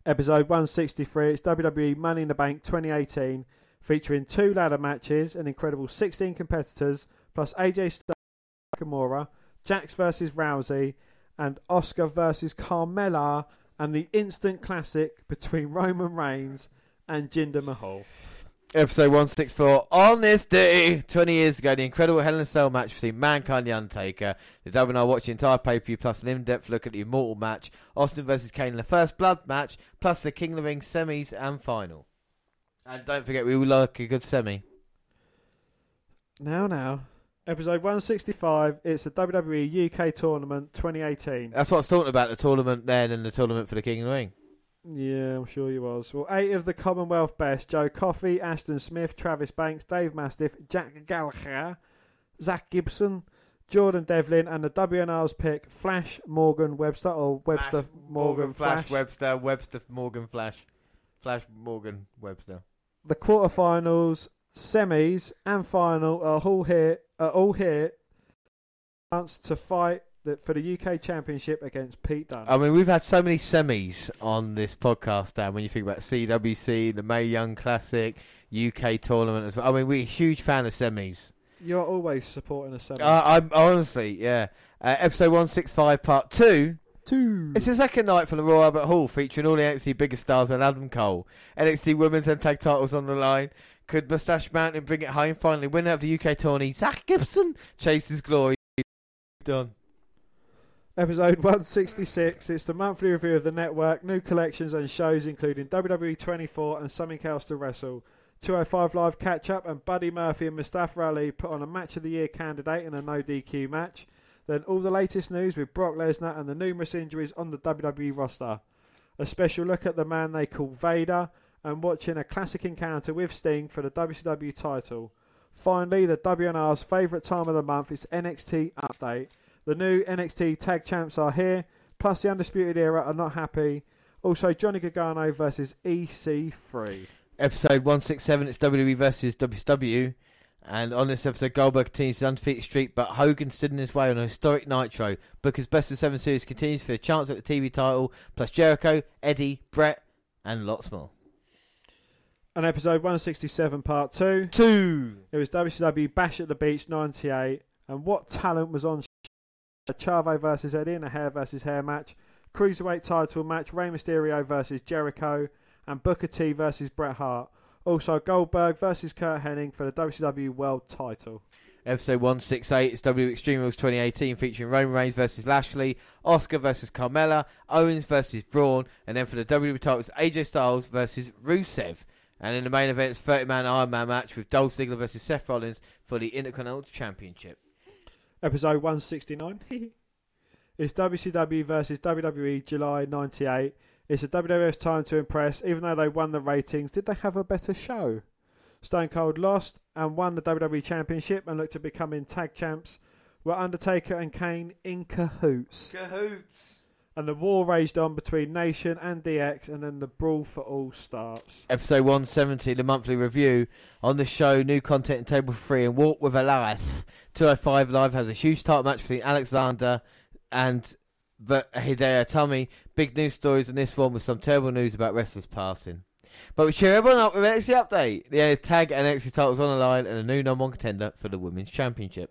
Episode 163, it's WWE Money in the Bank 2018, featuring two ladder matches, an incredible 16 competitors, plus AJ Styles Nakamura, Jax versus Rousey, and Asuka versus Carmella, and the instant classic between Roman Reigns and Jinder Mahal. Episode 164, on this day, 20 years ago, the incredible Hell in a Cell match between Mankind and The Undertaker. The double and I watch the entire pay per view plus an in depth look at the Immortal match, Austin versus Kane in the first blood match, plus the King of the Ring semis and final. And don't forget, we will like a good semi. Now, now. Episode 165. It's the WWE UK Tournament 2018. That's what I was talking about the tournament then and the tournament for the King of the Ring. Yeah, I'm sure he was. Well, eight of the Commonwealth best Joe Coffey, Ashton Smith, Travis Banks, Dave Mastiff, Jack Gallagher, Zack Gibson, Jordan Devlin, and the WNR's pick Flash Morgan Webster, or Webster Morgan, Flash. Webster, Webster Morgan Flash, Flash Morgan Webster. the quarterfinals, semis, and final are all here. Are all here. Chance to fight the, for the UK Championship against Pete Dunne. I mean, we've had so many semis on this podcast, Dan. When you think about CWC, the Mae Young Classic, UK tournament, as well. I mean, we're a huge fan of semis. You're always supporting a semi. Uh, I'm honestly, yeah. Uh, episode one six five, part two. Two. It's the second night from the Royal Albert Hall, featuring all the NXT biggest stars and Adam Cole. NXT Women's and Tag titles on the line. Could Moustache Mountain bring it home? Finally, winner of the UK tourney, Zack Gibson, chases glory. Done. Episode 166. It's the monthly review of the network, new collections and shows including WWE 24 and something else to wrestle. 205 Live catch up and Buddy Murphy and Mustafa Ali put on a match of the year candidate in a no DQ match. Then all the latest news with Brock Lesnar and the numerous injuries on the WWE roster. A special look at the man they call Vader and watching a classic encounter with Sting for the WCW title. Finally, the WNR's favourite time of the month is NXT Update. The new NXT Tag Champs are here, plus the Undisputed Era are not happy. Also, Johnny Gargano versus EC3. Episode 167, it's WWE versus WCW. And on this episode, Goldberg continues his undefeated streak, but Hogan stood in his way on a historic Nitro. Booker's Best of Seven series continues for a chance at the TV title, plus Jericho, Eddie, Bret, and lots more. And episode 167, part 2. Two. It was WCW Bash at the Beach 98. And what talent was on Chavo versus Eddie in a hair versus hair match, Cruiserweight title match, Rey Mysterio versus Jericho, and Booker T versus Bret Hart. Also, Goldberg versus Curt Hennig for the WCW World title. Episode 168 is W Extreme Rules 2018 featuring Roman Reigns versus Lashley, Asuka versus Carmella, Owens versus Braun, and then for the WWE title AJ Styles versus Rusev. And in the main event it's 30 man Iron Man match with Dolph Ziggler versus Seth Rollins for the Intercontinental Championship. Episode 169. it's WCW versus WWE July 98. It's the WWF's time to impress. Even though they won the ratings, did they have a better show? Stone Cold lost and won the WWE Championship and looked to becoming tag champs. Were Undertaker and Kane in cahoots? Cahoots. And the war raged on between Nation and DX, and then the brawl for all starts. Episode 170, the monthly review. On the show, new content in Table 3 and Walk with Elias. 205 Live has a huge title match between Alexander and the Hideo Itami. Big news stories in this one with some terrible news about wrestlers passing. But we cheer everyone up with NXT Update. The tag and NXT titles on the line and a new number one contender for the Women's Championship.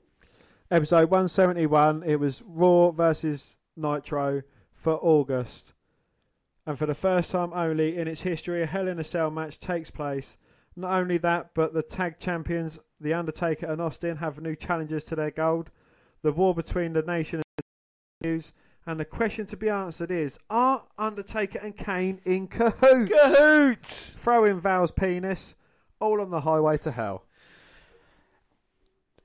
Episode 171, it was Raw versus Nitro for August. And for the first time only in its history, a Hell in a Cell match takes place. Not only that, but the tag champions, The Undertaker and Austin, have new challenges to their gold. The war between the nation and the continues. And the question to be answered is Are Undertaker and Kane in cahoots? Cahoots! Throw in Val Venis, all on the highway to hell.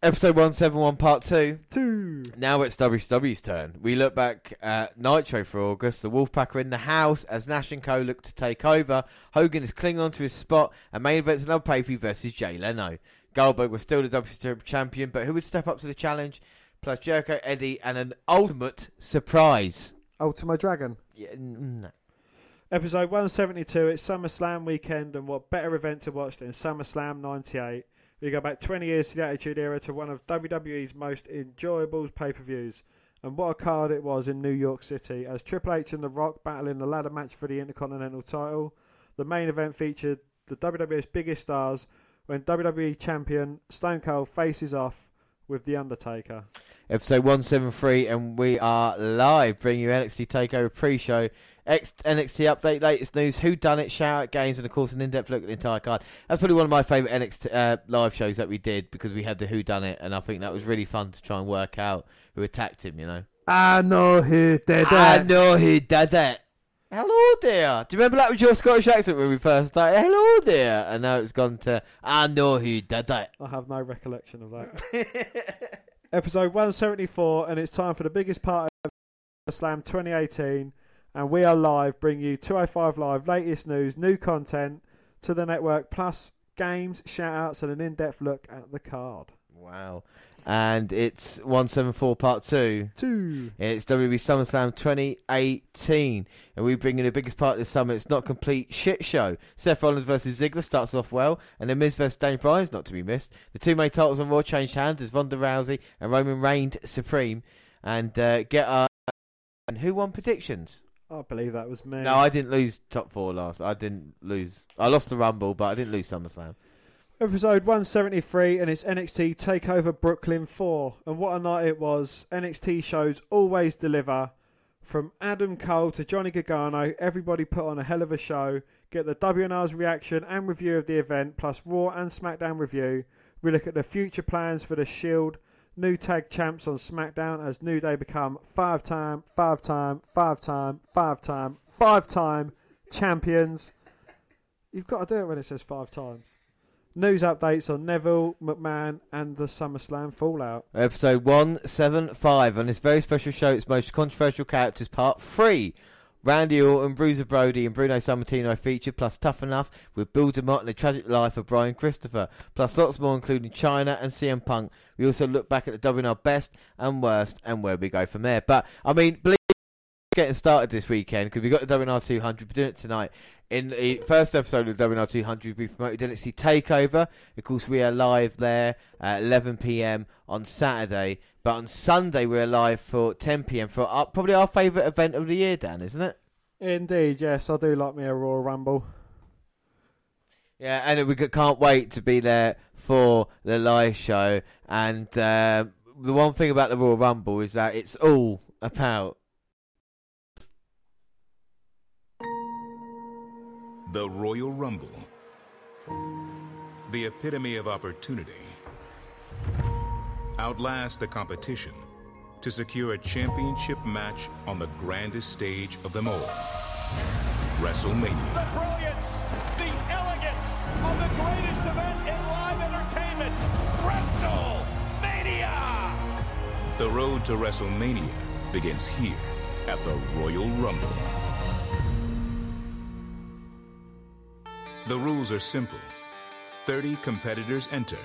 Episode 171, Part 2. Two. Now it's WCW's turn. We look back at Nitro for August. The Wolfpack are in the house as Nash and Co look to take over. Hogan is clinging on to his spot, and main event's another pay versus Jay Leno. Goldberg was still the WCW champion, but who would step up to the challenge? Plus Jericho, Eddie, and an ultimate surprise. Ultimo Dragon. Yeah, no. Episode 172, it's SummerSlam weekend, and what better event to watch than SummerSlam 98? We go back 20 years to the Attitude Era to one of WWE's most enjoyable pay per views. And what a card it was in New York City as Triple H and The Rock battle in the ladder match for the Intercontinental title. The main event featured the WWE's biggest stars when WWE Champion Stone Cold faces off with The Undertaker. Episode 173, and we are live, bringing you NXT TakeOver pre-show, X- NXT update, latest news, who done it, shout out games, and of course an in-depth look at the entire card. That's probably one of my favourite NXT uh, live shows that we did because we had the who done it, and I think that was really fun to try and work out who attacked him. You know, I know who did it. I know who did it. Hello there. Do you remember that was your Scottish accent when we first started? Hello there. And now it's gone to I know who did it. I have no recollection of that. Episode 174, and it's time for the biggest part of Slam 2018. And we are live, bring you 205 Live, latest news, new content to the network, plus games, shout outs, and an in depth look at the card. Wow. And it's 174 part 2. Two. It's WWE SummerSlam 2018, and we bring in the biggest part of this summer. It's not a complete shit show. Seth Rollins versus Ziggler starts off well, and then Miz versus Daniel Bryan's not to be missed. The two main titles on Raw changed hands as Ronda Rousey and Roman reigned supreme. And uh, get our and who won predictions? I believe that was me. No, I didn't lose top four last. I didn't lose. I lost the Rumble, but I didn't lose SummerSlam. Episode 173, and it's NXT TakeOver Brooklyn 4. And what a night it was. NXT shows always deliver. From Adam Cole to Johnny Gargano, everybody put on a hell of a show. Get the WNR's reaction and review of the event, plus Raw and SmackDown review. We look at the future plans for the Shield, new tag champs on SmackDown as New Day become five time, five time, five time, five time, five time champions. You've got to do it when it says five times. News updates on Neville, McMahon, and the SummerSlam Fallout. Episode 175 on this very special show, its most controversial characters, part 3. Randy Orton, Bruiser Brody, and Bruno Sammartino featured, plus Tough Enough with Bill DeMott and the tragic life of Brian Christopher, plus lots more, including Chyna and CM Punk. We also look back at the WNR best and worst and where we go from there. But, I mean, believe getting started this weekend because we got the WNR 200. We're doing it tonight. In the first episode of WNR 200, we promoted NXT Takeover. Of course, we are live there at 11 p.m. on Saturday. But on Sunday, we're live for 10 p.m. for our, probably our favourite event of the year, Dan, isn't it? Indeed, yes, I do like me a Royal Rumble. Yeah, and we can't wait to be there for the live show. And um the one thing about the Royal Rumble is that it's all about The Royal Rumble. The epitome of opportunity. Outlast the competition to secure a championship match on the grandest stage of them all WrestleMania. The brilliance, the elegance of the greatest event in live entertainment, WrestleMania! The road to WrestleMania begins here at the Royal Rumble. The rules are simple 30 competitors enter,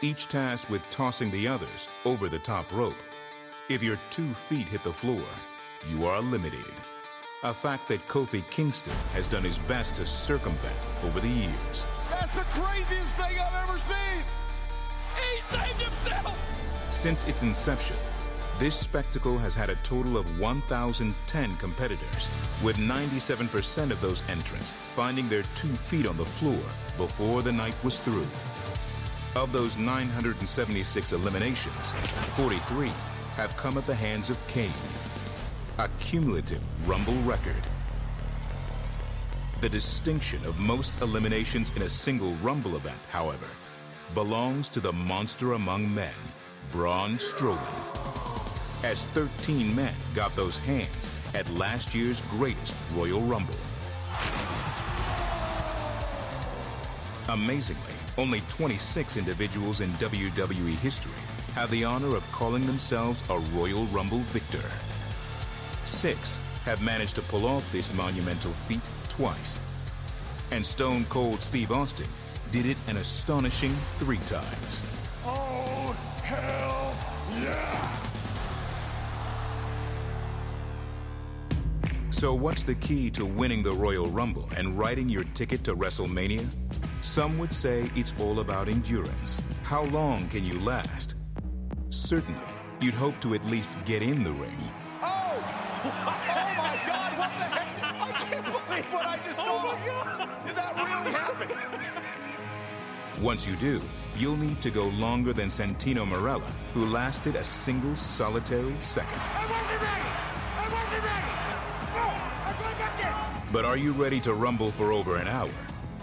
each tasked with tossing the others over the top rope. If your two feet hit the floor, you are eliminated. A fact that Kofi Kingston has done his best to circumvent over the years. That's the craziest thing I've ever seen! He saved himself! Since its inception, this spectacle has had a total of 1,010 competitors, with 97% of those entrants finding their two feet on the floor before the night was through. Of those 976 eliminations, 43 have come at the hands of Kane, a cumulative Rumble record. The distinction of most eliminations in a single Rumble event, however, belongs to the monster among men, Braun Strowman as 13 men got those hands at last year's greatest Royal Rumble. Amazingly, only 26 individuals in WWE history have the honor of calling themselves a Royal Rumble victor. Six have managed to pull off this monumental feat twice. And Stone Cold Steve Austin did it an astonishing three times. Oh, hell yeah! So, what's the key to winning the Royal Rumble and writing your ticket to WrestleMania? Some would say it's all about endurance. How long can you last? Certainly, you'd hope to at least get in the ring. Oh! Oh my god, what the heck? I can't believe what I just saw! Oh my god! Did that really happen? Once you do, you'll need to go longer than Santino Marella, who lasted a single solitary second. I wasn't ready! I wasn't ready! But are you ready to rumble for over an hour?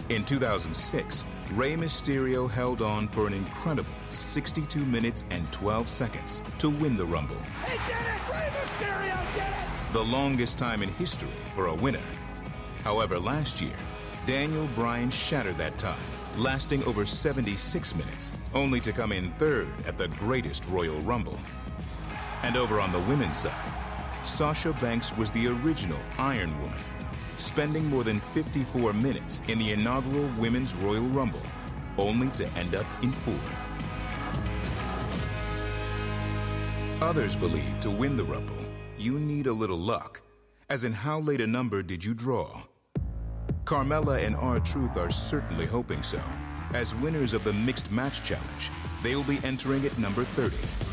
In 2006, Rey Mysterio held on for an incredible 62 minutes and 12 seconds to win the Rumble. He did it! Rey Mysterio did it! the longest time in history for a winner. However, last year, Daniel Bryan shattered that time, lasting over 76 minutes, only to come in third at the greatest Royal Rumble. And over on the women's side, Sasha Banks was the original Iron Woman, spending more than 54 minutes in the inaugural Women's Royal Rumble, only to end up in fourth. Others believe to win the Rumble, you need a little luck, as in how late a number did you draw? Carmella and R Truth are certainly hoping so. As winners of the Mixed Match Challenge, they will be entering at number 30.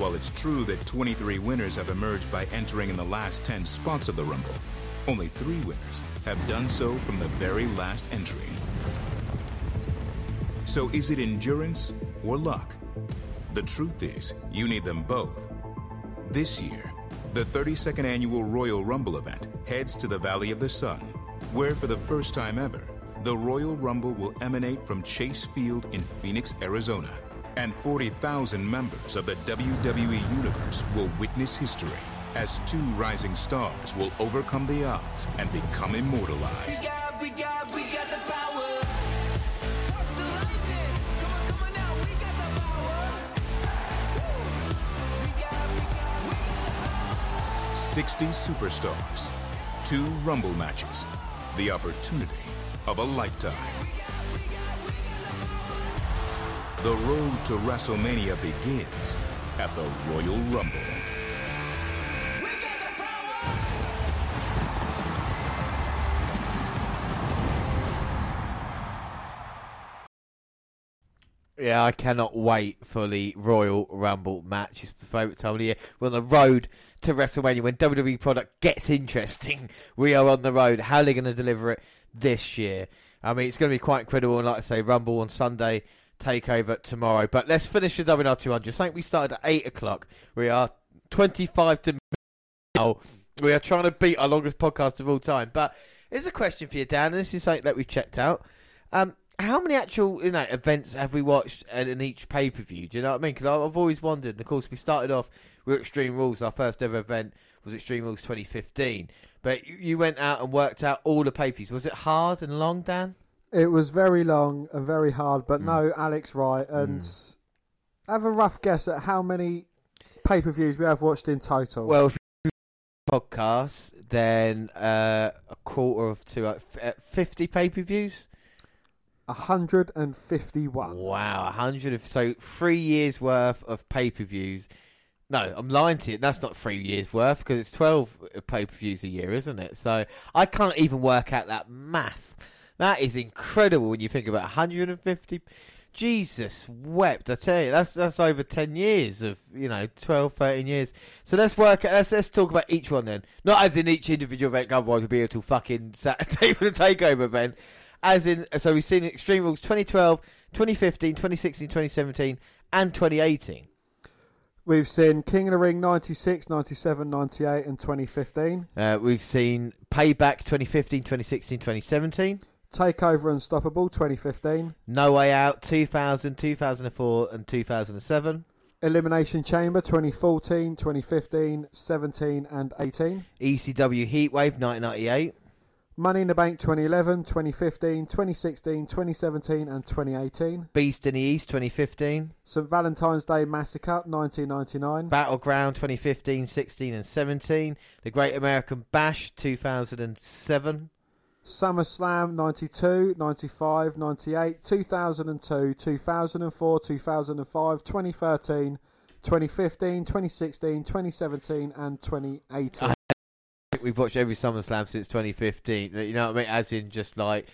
While it's true that 23 winners have emerged by entering in the last 10 spots of the Rumble, only three winners have done so from the very last entry. So is it endurance or luck? The truth is, you need them both. This year, the 32nd annual Royal Rumble event heads to the Valley of the Sun, where for the first time ever, the Royal Rumble will emanate from Chase Field in Phoenix, Arizona. And 40,000 members of the WWE Universe will witness history as two rising stars will overcome the odds and become immortalized. Sixty superstars, two Rumble matches, the opportunity of a lifetime. The road to WrestleMania begins at the Royal Rumble. Yeah, I cannot wait for the Royal Rumble match. It's my favourite time of the year. We're on the road to WrestleMania. When WWE product gets interesting, we are on the road. How are they going to deliver it this year? I mean, it's going to be quite incredible. And like I say, Rumble on Sunday, Takeover tomorrow. But let's finish the WR 200. Something we started at 8 o'clock. We are 25 to now. We are trying to beat our longest podcast of all time. But here's a question for you, Dan. And this is something that we checked out. Um, how many actual you know events have we watched in in each pay per view? Do you know what I mean? Because I've always wondered. And of course, we started off with Extreme Rules. Our first ever event was Extreme Rules 2015. But you, you went out and worked out all the pay per views. Was it hard and long, Dan? It was very long and very hard, Mm. but no, Alex, Wright. And have a rough guess at how many pay per views we have watched in total. Well, if you podcast, then uh, a quarter of two, uh, f- uh, 50 pay per views. 151. Wow, a hundred of so three years worth of pay per views. No, I'm lying to you. That's not three years worth because it's twelve pay per views a year, isn't it? So I can't even work out that math. That is incredible when you think about 150. Jesus wept! I tell you, that's that's over 10 years of you know 12, 13 years. So let's work. Let's let's talk about each one then. Not as in each individual event. Otherwise, we'll be here till fucking Saturday for the takeover event. As in, so we've seen Extreme Rules 2012, 2015, 2016, 2017, and 2018. We've seen King of the Ring 96, 97, 98, and 2015. Uh, we've seen Payback 2015, 2016, 2017. Takeover Unstoppable 2015. No Way Out 2000, 2004, and 2007. Elimination Chamber 2014, 2015, 17, and 18. ECW Heatwave 1998. Money in the Bank 2011, 2015, 2016, 2017, and 2018. Beast in the East 2015. St. Valentine's Day Massacre 1999. Battleground 2015, 16, and 17. The Great American Bash 2007. SummerSlam 92, 95, 98, 2002, 2004, 2005, 2013, 2015, 2016, 2017, and 2018. I we've watched every SummerSlam since 2015. You know what I mean? As in, just like,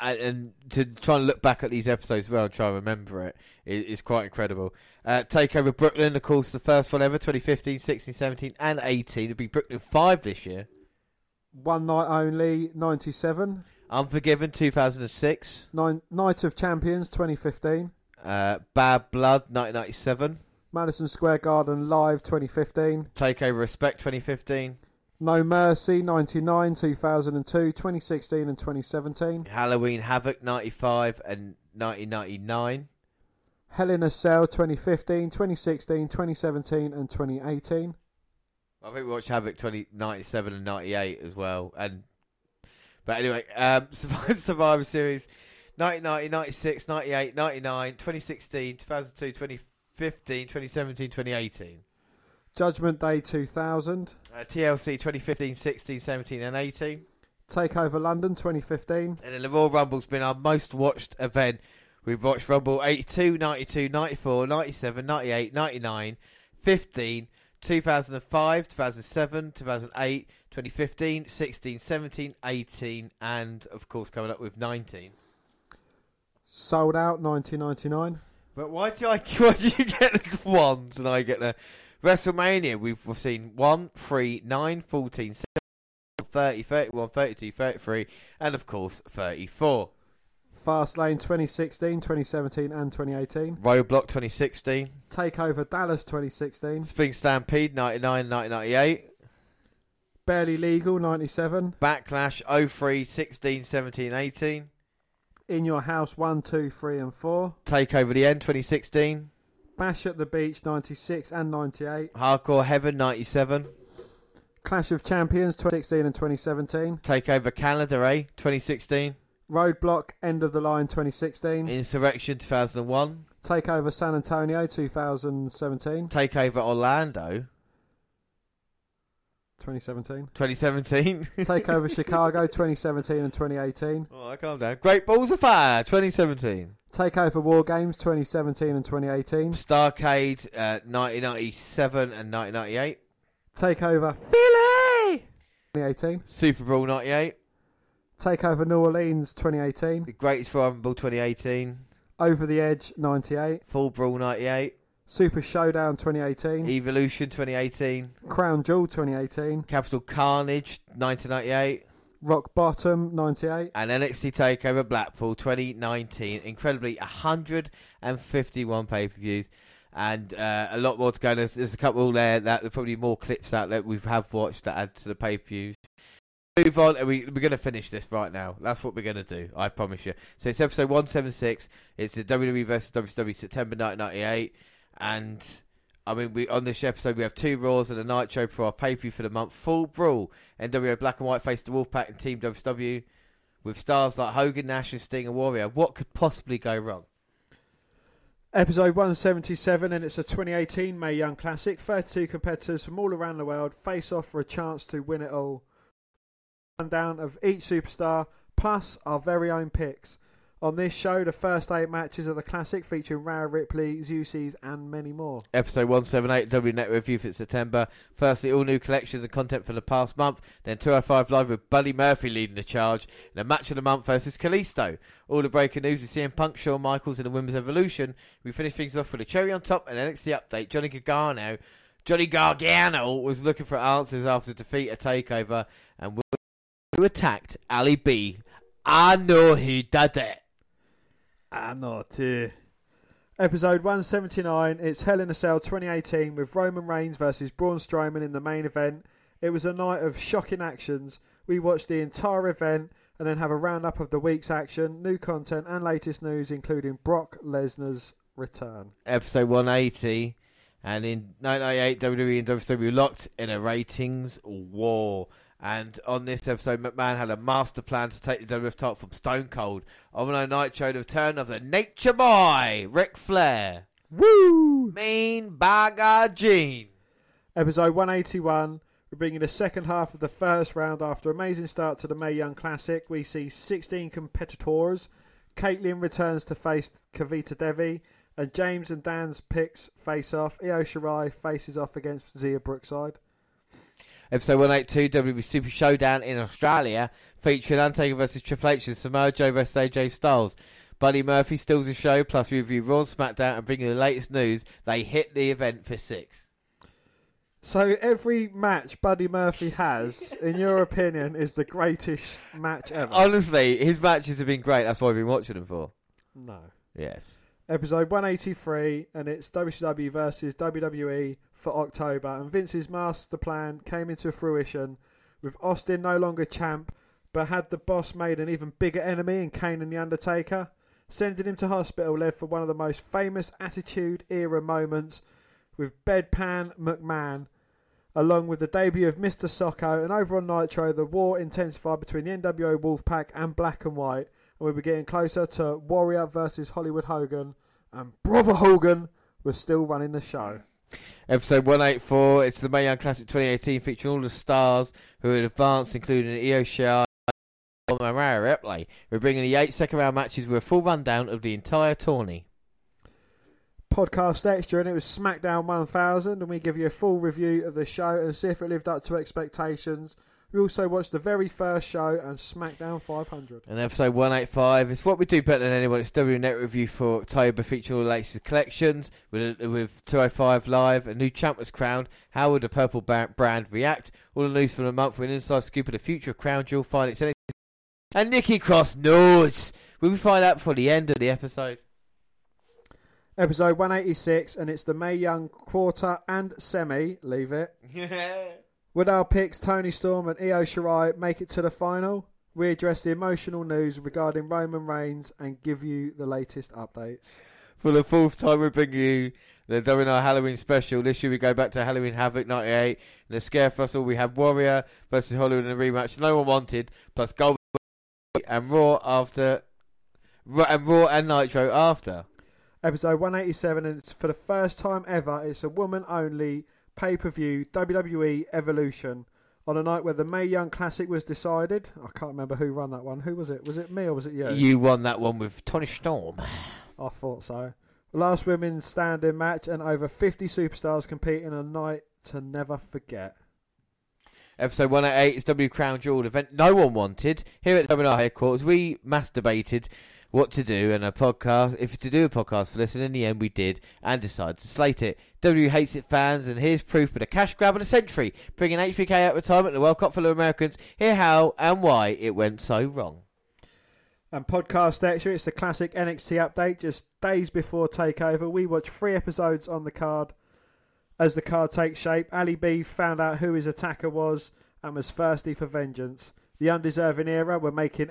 and to try and look back at these episodes as well and try and remember it is, is quite incredible. Uh, Takeover Brooklyn, of course, the first one ever 2015, 16, 17, and 18. It'll be Brooklyn 5 this year. One Night Only 97. Unforgiven 2006. Nine, Night of Champions 2015. Uh, Bad Blood 1997. Madison Square Garden Live 2015. Takeover Respect 2015. No Mercy 99, 2002, 2016, and 2017. Halloween Havoc 95 and 1999. Hell in a Cell 2015, 2016, 2017, and 2018. I think we watched Havoc 20, 97 and 98 as well. And But anyway, um, Survivor, Survivor Series 1990, 96, 98, 99, 2016, 2002, 2015, 2017, 2018. Judgment Day 2000. Uh, TLC 2015, 16, 17, and 18. Takeover London 2015. And then the Royal Rumble's been our most watched event. We've watched Rumble 82, 92, 94, 97, 98, 99, 15, 2005, 2007, 2008, 2015, 16, 17, 18, and of course coming up with 19. Sold out 1999. But why do I why do you get the ones and I get the WrestleMania? We've, we've seen 1, 3, 9, 14, 17, 30, 31, 32, 33, and of course 34. Fastlane 2016, 2017, and 2018. Roadblock 2016. Takeover Dallas 2016. Spring Stampede 99, 1998. Barely Legal 97. Backlash 03, 16, 17, 18. In Your House 1, 2, 3, and 4. Takeover the End 2016. Bash at the Beach 96 and 98. Hardcore Heaven 97. Clash of Champions 2016 and 2017. Takeover Canada A 2016. Roadblock End of the Line 2016. Insurrection 2001. Takeover San Antonio 2017. Takeover Orlando 2017. 2017. Takeover Chicago 2017 and 2018. oh, calm down. Great Balls of Fire 2017. Takeover War Games 2017 and 2018. Starcade uh, 1997 and 1998. Takeover Philly 2018. Super Bowl 98. Takeover New Orleans 2018. The Greatest Royal Rumble 2018. Over the Edge 98. Fall Brawl 98. Super Showdown 2018. Evolution 2018. Crown Jewel 2018. Capital Carnage 1998. Rock Bottom 98. and NXT Takeover Blackpool 2019. Incredibly, 151 pay per views, and uh, a lot more to go. There's, there's a couple there that there's probably more clips out that we have watched that add to the pay per views. Move on, and we, we're going to finish this right now. That's what we're going to do. I promise you. So it's episode 176. It's the WWE versus WCW September 1998, and. I mean, we on this episode we have two Raws and a Nitro for our pay per view for the month. Fall Brawl, NWO Black and White face the Wolfpack and Team WCW, with stars like Hogan, Nash, and Sting and Warrior. What could possibly go wrong? Episode 177, and it's a 2018 Mae Young Classic. 32 competitors from all around the world face off for a chance to win it all. Rundown of each superstar, plus our very own picks. On this show, the first eight matches of the Classic featuring Rhea Ripley, Zeuxis, and many more. Episode 178, W Net Review for September. Firstly, all new collections of content for the past month. Then 205 Live with Buddy Murphy leading the charge. And a match of the month versus Kalisto. All the breaking news is CM Punk, Shawn Michaels, and the Women's Evolution. We finish things off with a cherry on top and NXT update. Johnny Gargano. Johnny Gargano was looking for answers after defeat at TakeOver. And who attacked Ali B. I know who did it. I know too. Episode 179, it's Hell in a Cell 2018 with Roman Reigns versus Braun Strowman in the main event. It was a night of shocking actions. We watched the entire event and then have a roundup of the week's action, new content, and latest news, including Brock Lesnar's return. episode 180. And in 1998, WWE and WWE locked in a ratings war. And on this episode, McMahon had a master plan to take the WWF title from Stone Cold. On a night show, the return of the Nature Boy, Ric Flair. Woo! Mean Bagger Gene. Episode 181. We're bringing the second half of the first round after amazing start to the Mae Young Classic. We see 16 competitors. Kaitlyn returns to face Kavita Devi, and James and Dan's picks face off. Io Shirai faces off against Xia Brookside. Episode 182, WWE Super Showdown in Australia, featuring Undertaker versus Triple H and Samoa Joe versus AJ Styles. Buddy Murphy steals the show, plus we review Raw and SmackDown and bring you the latest news. They hit the event for six. So every match Buddy Murphy has, in your opinion, is the greatest match ever. Honestly, his matches have been great. That's why we've been watching them for. no. Yes. Episode 183, and it's WCW versus WWE for October. And Vince's master plan came into fruition with Austin no longer champ, but had the boss made an even bigger enemy in Kane and The Undertaker. Sending him to hospital led for one of the most famous Attitude Era moments with Bedpan McMahon, along with the debut of Mr. Socko. And over on Nitro, the war intensified between the NWO Wolfpack and Black and White. And we were getting closer to Warrior versus Hollywood Hogan. And Brother Hogan was still running the show. Episode 184, it's the Mae Young Classic 2018 featuring all the stars who had advanced, including Io Shirai and Mariah Ripley. We're bringing the eight second round matches with a full rundown of the entire tourney. podcast extra, and it was SmackDown 1000, and we give you a full review of the show and see if it lived up to expectations. We also watched the very first show and SmackDown 500. And episode 185 is what we do better than anyone. It's W Net Review for October, featuring all the latest collections with, with 205 Live. A new champ was crowned. How would the purple brand react? All the news for the month with an inside scoop of the future of Crown Jewel final. It's and Nikki Cross knows. Will we find out before the end of the episode? Episode 186, and it's the Mae Young quarter and semi. Leave it. Would our picks Toni Storm and Io Shirai make it to the final? We address the emotional news regarding Roman Reigns and give you the latest updates. For the fourth time, we bring you the WNR Halloween special. This year, we go back to Halloween Havoc 98. In the Scare Festival, we have Warrior versus Hollywood in a rematch no one wanted, plus Gold and Raw after. And Raw and Nitro after. Episode 187, and it's for the first time ever, it's a woman only pay per view WWE Evolution. On a night where the Mae Young Classic was decided, I can't remember who ran that one. Who was it? Was it me or was it you? You won that one with Toni Storm. I thought so. Last women's standing match, and over 50 superstars compete in a night to never forget. Episode 108 is W Crown Jewel event no one wanted. Here at WNR headquarters, we masturbated what to do and a podcast, if to do a podcast for this, and in the end we did and decided to slate it. W hates it fans, and here's proof for the cash grab of the century, bringing HBK out of retirement and the World Cup full of Americans. Hear how and why it went so wrong. And podcast extra, it's the classic NXT update. Just days before Takeover, we watch three episodes on the card. As the card takes shape, Ali B found out who his attacker was and was thirsty for vengeance. The undeserving era were making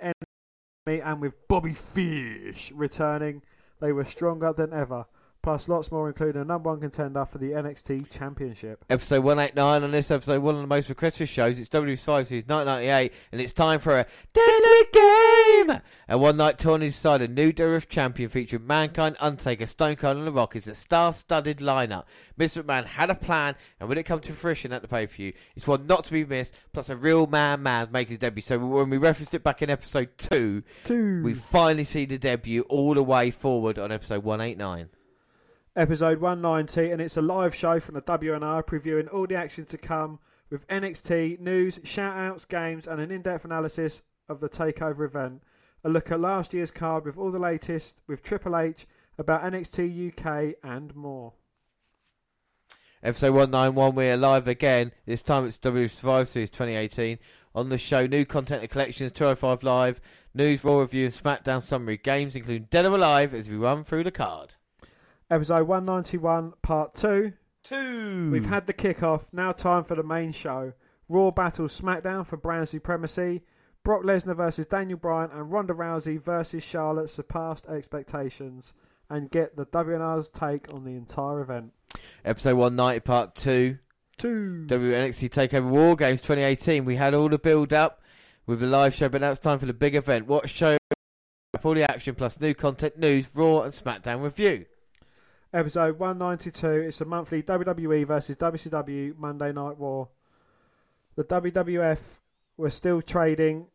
enemy, and with Bobby Fish returning, they were stronger than ever. Plus, lots more, including a number one contender for the NXT Championship. Episode 189 on this episode, one of the most requested shows. It's W5 Series 1998, and it's time for a Deadly Game! A one night tourney decided a new WWF champion featuring Mankind, Undertaker, Stone Cold, and The Rock is a star studded lineup. Mr. McMahon had a plan, and when it comes to fruition at the pay per view, it's one not to be missed, plus a real man man make his debut. So when we referenced it back in episode 2, Two. we finally see the debut all the way forward on episode 189. episode 190, and it's a live show from the WNR previewing all the action to come with NXT news, shout outs, games, and an in depth analysis of the TakeOver event. A look at last year's card with all the latest with Triple H about NXT UK and more. Episode 191, we're live again. This time it's W Survivor Series 2018. On the show, new content and collections, 205 Live, news, Raw review, and SmackDown summary games, including Dead or Alive, as we run through the card. Episode 191, part 2. Two. We've had the kickoff, now time for the main show. Raw battles SmackDown for brand supremacy. Brock Lesnar versus Daniel Bryan and Ronda Rousey versus Charlotte surpassed expectations. And get the WNR's take on the entire event. Episode 190, part two. Two. WNXT Takeover War Games 2018. We had all the build up with the live show, but now it's time for the big event. What show? All the action plus new content, news, Raw, and SmackDown review. Episode 192. It's a monthly WWE versus WCW Monday Night War. The WWF were still trading.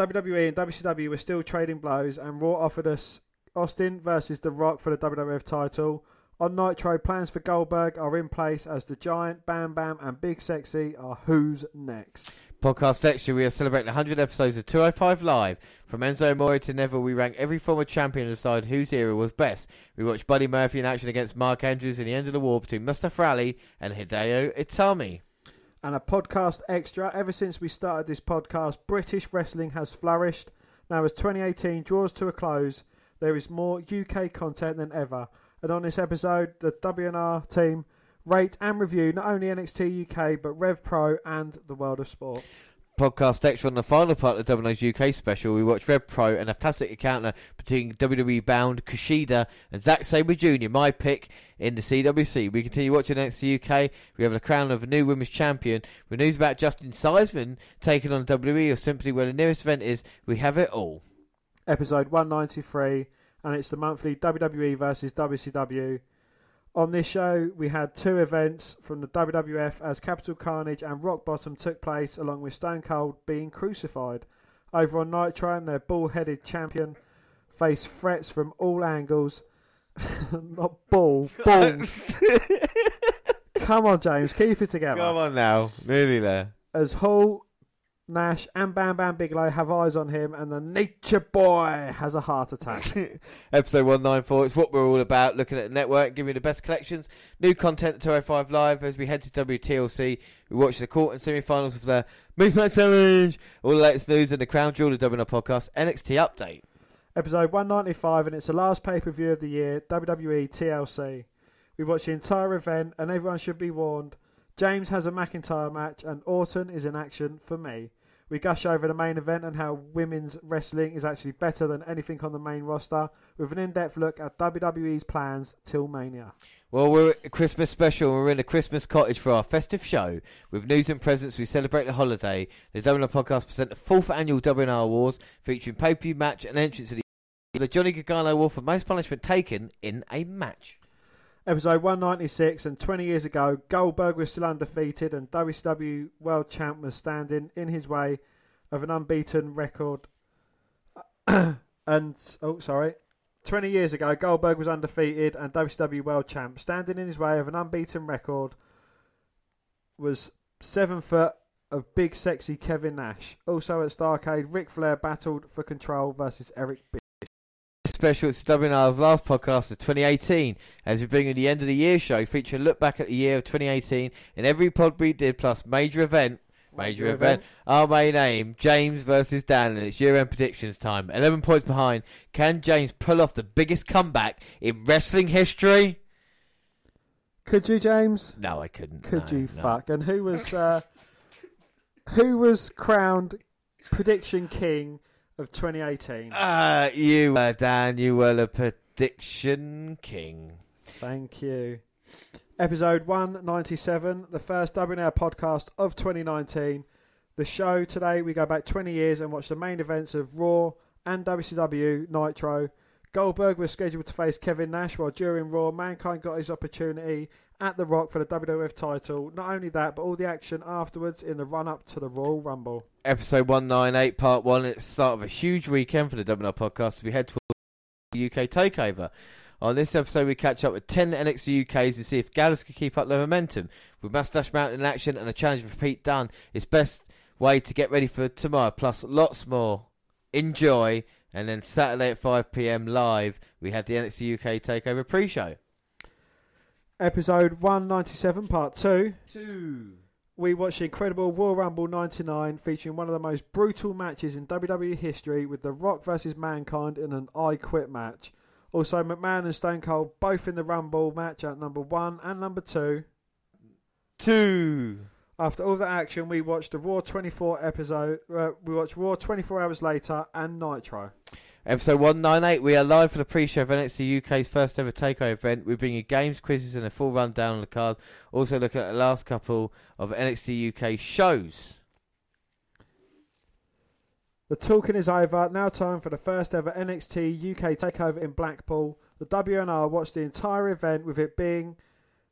WWE and WCW were still trading blows, and Raw offered us Austin versus The Rock for the WWF title. On Nitro, plans for Goldberg are in place as the Giant, Bam Bam, and Big Sexy are who's next. Podcast Extra, we are celebrating 100 episodes of 205 Live. From Enzo Amore to Neville, we rank every former champion and decide whose era was best. We watched Buddy Murphy in action against Mark Andrews in the end of the war between Mustafa Ali and Hideo Itami. And a podcast extra. Ever since we started this podcast, British wrestling has flourished. Now, as 2018 draws to a close, there is more UK content than ever. And on this episode, the WNR team rate and review not only NXT UK but Rev Pro and the World of Sport. Podcast extra on the final part of the Domino's UK special, we watched Rev Pro and a fantastic encounter between WWE bound Kushida and Zack Sabre Jr., my pick in the CWC. We continue watching next NXT UK. We have the crown of a new women's champion. With news about Justin Seisman taking on WWE or simply where the nearest event is, we have it all. episode 193, and it's the monthly WWE versus WCW. On this show, we had two events from the WWF as Capital Carnage and Rock Bottom took place, along with Stone Cold being crucified. Over on Nitro, their bull headed champion faced threats from all angles. Not bull, balls. Come on, James, keep it together. Come on now, nearly there. As Hall, Nash, and Bam Bam Bigelow have eyes on him, and the Nature Boy has a heart attack. Episode 194, it's what we're all about, looking at the network, giving you the best collections, new content at 205 Live as we head to WTLC. We watch the quarter and semi finals of the Match Challenge, all the latest news and the Crown Jewel of WNR podcast, NXT Update. Episode 195, and it's the last pay per view of the year, WWE TLC. We watch the entire event, and everyone should be warned. James has a McIntyre match, and Orton is in action for me. We gush over the main event and how women's wrestling is actually better than anything on the main roster, with an in depth look at WWE's plans till Mania. Well, we're at a Christmas special. and We're in a Christmas cottage for our festive show. With news and presents, we celebrate the holiday. The WNR podcast present the fourth annual WNR Awards, featuring pay-per-view match and entrance to the, the Johnny Gargano Award for most punishment taken in a match. Episode 196, and 20 years ago, Goldberg was still undefeated, and WCW World Champ was standing in his way of an unbeaten record. and, oh, sorry. 20 years ago, Goldberg was undefeated, and WCW World Champ. Standing in his way of an unbeaten record was seven foot of big, sexy Kevin Nash. Also at Starcade, Ric Flair battled for control versus Eric B. Special, it's WNR's last podcast of 2018, as we bring you the end of the year show, featuring a look back at the year of 2018 in every pod we did, plus major event. Major, Major event. event. Our main aim, James versus Dan, and it's year-end predictions time. 11 points behind. Can James pull off the biggest comeback in wrestling history? Could you, James? No, I couldn't. Could no, you no. fuck? And who was uh, who was crowned prediction king of 2018? Uh, you, uh, Dan, you were the prediction king. Thank you. Episode 197, the first WNR podcast of 2019. The show today, we go back 20 years and watch the main events of Raw and WCW Nitro. Goldberg was scheduled to face Kevin Nash, while during Raw, Mankind got his opportunity at The Rock for the WWF title. Not only that, but all the action afterwards in the run up to the Royal Rumble. Episode 198, part one. It's the start of a huge weekend for the WNR podcast as we head towards the UK takeover. On this episode, we catch up with 10 NXT UKs to see if Gallus can keep up their momentum. With Mustache Mountain in action and a challenge for Pete Dunne, it's best way to get ready for tomorrow, plus lots more. Enjoy. And then Saturday at 5pm live, we had the NXT UK takeover pre show. Episode 197, part 2. Two. we watched the incredible Royal Rumble 99 featuring one of the most brutal matches in WWE history with The Rock versus Mankind in an I Quit match. Also, McMahon and Stone Cold both in the Rumble match at number one and number two. Two. After all that action, we watched the Raw 24 episode. Uh, we watched Raw 24 hours later and Nitro. Episode 198, we are live for the pre-show of NXT UK's first ever takeover event. We bring you games, quizzes and a full rundown on the card. Also looking at the last couple of NXT UK shows. The talking is over. Now time for the first ever NXT UK takeover in Blackpool. The WNR watched the entire event with it being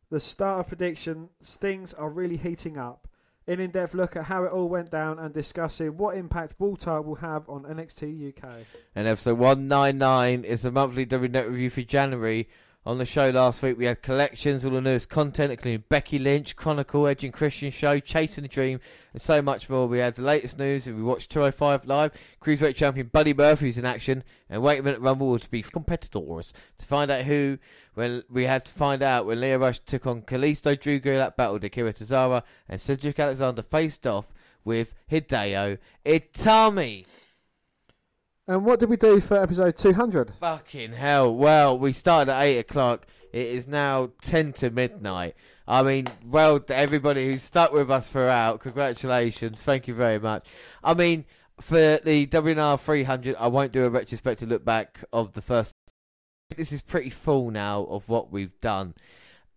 the start of prediction. Things are really heating up. An in-depth look at how it all went down and discussing what impact Walter will have on NXT UK. And episode 199 is the monthly W Net review for January. On the show last week, we had collections, all the newest content, including Becky Lynch, Chronicle, Edge and Christian Show, Chasing the Dream, and so much more. We had the latest news, and we watched 205 Live. Cruiserweight champion Buddy Murphy's in action, and Wait a Minute Rumble to be competitors. To find out who, well, we had to find out when Lio Rush took on Kalisto, Drew Gulak battled Akira Tozawa, and Cedric Alexander faced off with Hideo Itami. And what did we do for episode 200? Fucking hell. Well, we started at 8 o'clock. It is now 10 to midnight. I mean, well, to everybody who's stuck with us throughout, congratulations. Thank you very much. I mean, for the WNR 300, I won't do a retrospective look back of the first. This is pretty full now of what we've done.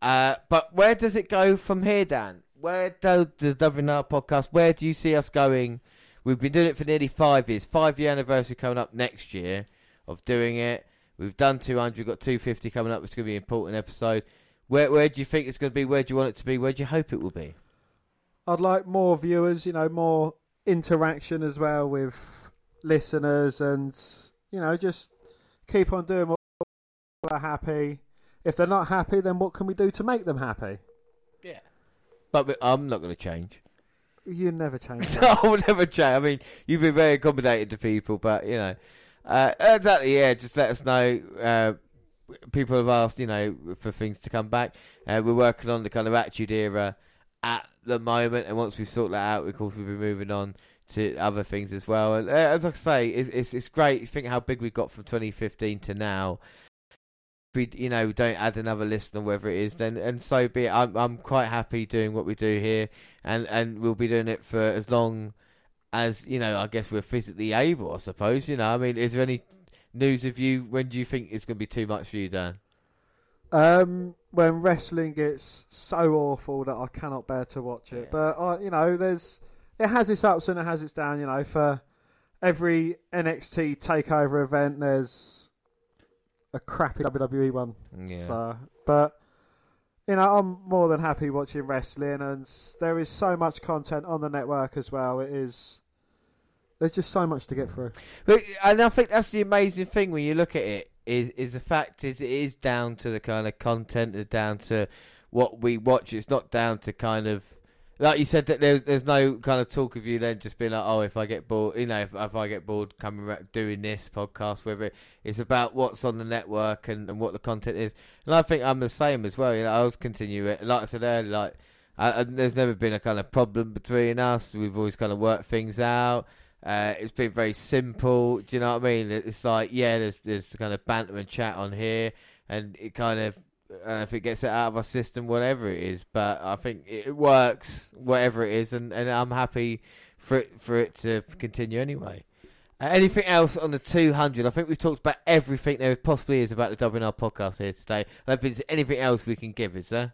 Uh, but where does it go from here, Dan? Where do the WNR podcast? Where do you see us going? We've been doing it for nearly five years. Five year anniversary coming up next year of doing it. We've done 200. We've got 250 coming up. It's going to be an important episode. Where where do you think it's going to be? Where do you want it to be? Where do you hope it will be? I'd like more viewers, you know, more interaction as well with listeners, and you know, just keep on doing what they're happy. If they're not happy, then what can we do to make them happy? Yeah. But I'm not going to change. You never change. I will never change. I mean, you've been very accommodating to people, but you know, uh, exactly. Yeah, just let us know. Uh, people have asked, you know, for things to come back. Uh, we're working on the kind of attitude era at the moment, and once we sort that out, of course, we'll be moving on to other things as well. And uh, as I say, it's, it's it's great. Think how big we got from 2015 to now. We, you know, don't add another listener, whether it is, then and so be it. I'm I'm quite happy doing what we do here, and and we'll be doing it for as long as you know. I guess we're physically able. I suppose you know. I mean, is there any news of you? When do you think it's going to be too much for you, Dan? Um, when wrestling gets so awful that I cannot bear to watch it. But uh, you know, there's it has its ups and it has its down. You know, for every NXT takeover event, there's a crappy WWE one. Yeah. So, but you know, I'm more than happy watching wrestling, and there is so much content on the network as well. It is. There's just so much to get through. But and I think that's the amazing thing when you look at it is is the fact is it is down to the kind of content, and down to what we watch. It's not down to kind of like you said that there's there's no kind of talk of you then just being like, oh, if I get bored, you know, if, if I get bored coming back doing this podcast, whether it, it's about what's on the network and, and what the content is. And I think I'm the same as well. You know, I always continue it. Like I said earlier, like. Uh, and there's never been a kind of problem between us. We've always kind of worked things out. Uh, it's been very simple. Do you know what I mean? It's like yeah, there's there's the kind of banter and chat on here, and it kind of uh, if it gets it out of our system, whatever it is. But I think it works, whatever it is, and, and I'm happy for it for it to continue anyway. Uh, anything else on the 200? I think we've talked about everything there possibly is about the WNR podcast here today. I don't think there's anything else we can give, is there?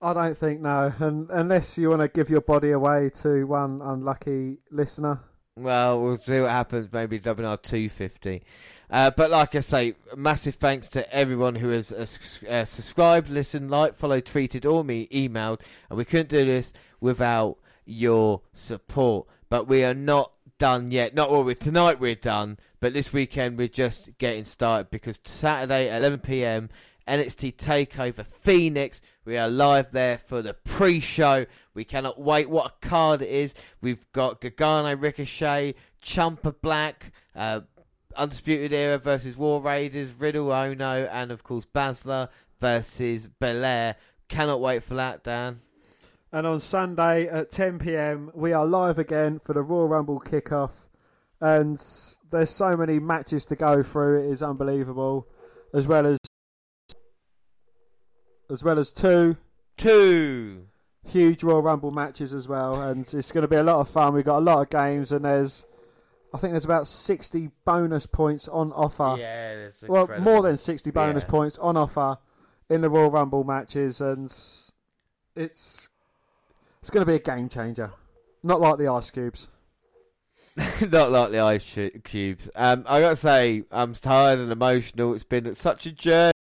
I don't think no, and unless you want to give your body away to one unlucky listener. Well, we'll see what happens. Maybe WNR 250. Uh, but like I say, massive thanks to everyone who has uh, subscribed, listened, liked, followed, tweeted, or me emailed. And we couldn't do this without your support. But we are not done yet. Not well, we're, tonight we're done. But this weekend we're just getting started because Saturday at 11 p.m. NXT Takeover Phoenix. We are live there for the pre-show. We cannot wait. What a card it is! We've got Gargano, Ricochet, Ciampa Black, uh, Undisputed Era versus War Raiders, Riddle, Ohno, and of course Baszler versus Belair. Cannot wait for that, Dan. And on Sunday at 10 pm, we are live again for the Royal Rumble kickoff. And there's so many matches to go through; it is unbelievable. As well as, as well as two Two. huge Royal Rumble matches as well, and it's going to be a lot of fun. We've got a lot of games, and there's, I think there's about 60 bonus points on offer. Yeah, that's well, incredible. more than 60 bonus Yeah. points on offer in the Royal Rumble matches, and it's it's going to be a game changer. Not like the ice cubes. Not like the ice sh- cubes. Um, I gotta say, I'm tired and emotional. It's been such a journey.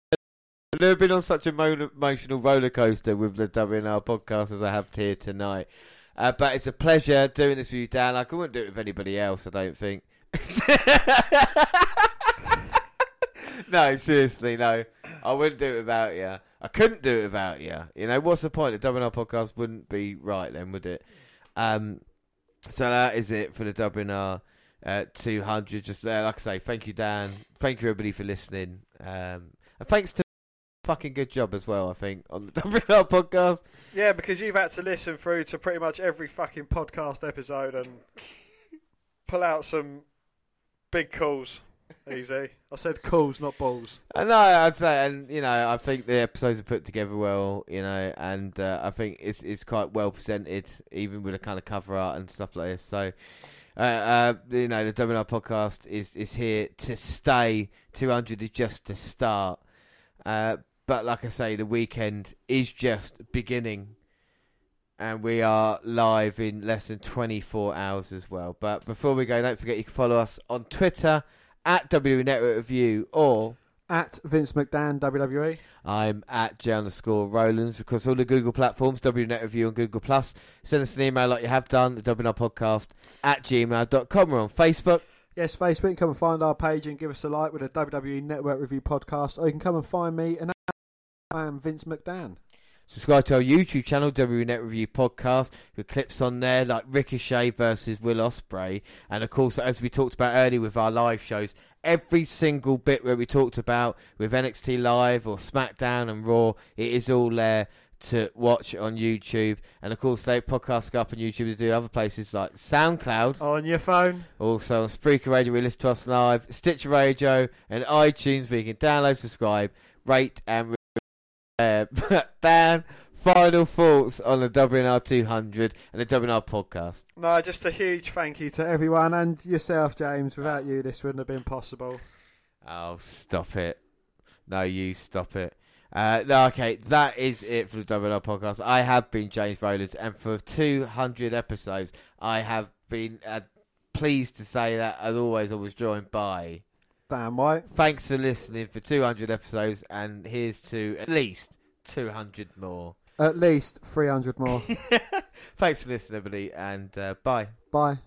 I've never been on such a mo- emotional roller coaster with the WNR podcast as I have here tonight. Uh, but it's a pleasure doing this with you, Dan. I couldn't do it with anybody else. I don't think. no, seriously, no. I wouldn't do it without you. I couldn't do it without you. You know, what's the point? The WNR podcast wouldn't be right then, would it? Um, so that is it for the WNR uh, 200. Just uh, like I say, thank you, Dan. Thank you, everybody, for listening. Um, and thanks to fucking good job as well, I think, on the WNR podcast. Yeah, because you've had to listen through to pretty much every fucking podcast episode and pull out some big calls. Easy. I said calls, not balls. Uh, no, I'd say, and you know, I think the episodes are put together well, you know, and uh, I think it's it's quite well presented, even with a kind of cover art and stuff like this. So, uh, uh, you know, the WNR podcast is is here to stay. Two hundred is just to start, uh, but like I say, the weekend is just beginning. And we are live in less than 24 hours as well. But before we go, don't forget you can follow us on Twitter at WWE Network Review or At Vince McDan. WWE. I'm at J underscore Rollins because all the Google platforms, WNet Review and Google Plus. Send us an email like you have done, the WNR podcast at gmail.com. We're on Facebook. Yes, Facebook. Come and find our page and give us a like with a WWE Network Review podcast. Or you can come and find me, and I am Vince McDan. Subscribe to our YouTube channel, WNet Review Podcast, with clips on there like Ricochet versus Will Ospreay, and of course, as we talked about earlier with our live shows, every single bit where we talked about with NXT Live or SmackDown and Raw, it is all there to watch on YouTube. And of course, they podcast go up on YouTube to do other places like SoundCloud, On your phone. also on Spreaker Radio, we listen to us live, Stitcher Radio, and iTunes, where you can download, subscribe, rate, and uh, Dan, final thoughts on the WNR 200 and the WNR podcast. No, just a huge thank you to everyone and yourself, James. Without you, this wouldn't have been possible. Oh, stop it. No, you stop it. Uh, no, okay, that is it for the WNR podcast. I have been James Rowlands, and for 200 episodes, I have been uh, pleased to say that, as always, I was joined by. Damn right. Thanks for listening for 200 episodes, and here's to at least 200 more. At least 300 more. Thanks for listening, everybody, and uh, bye. Bye.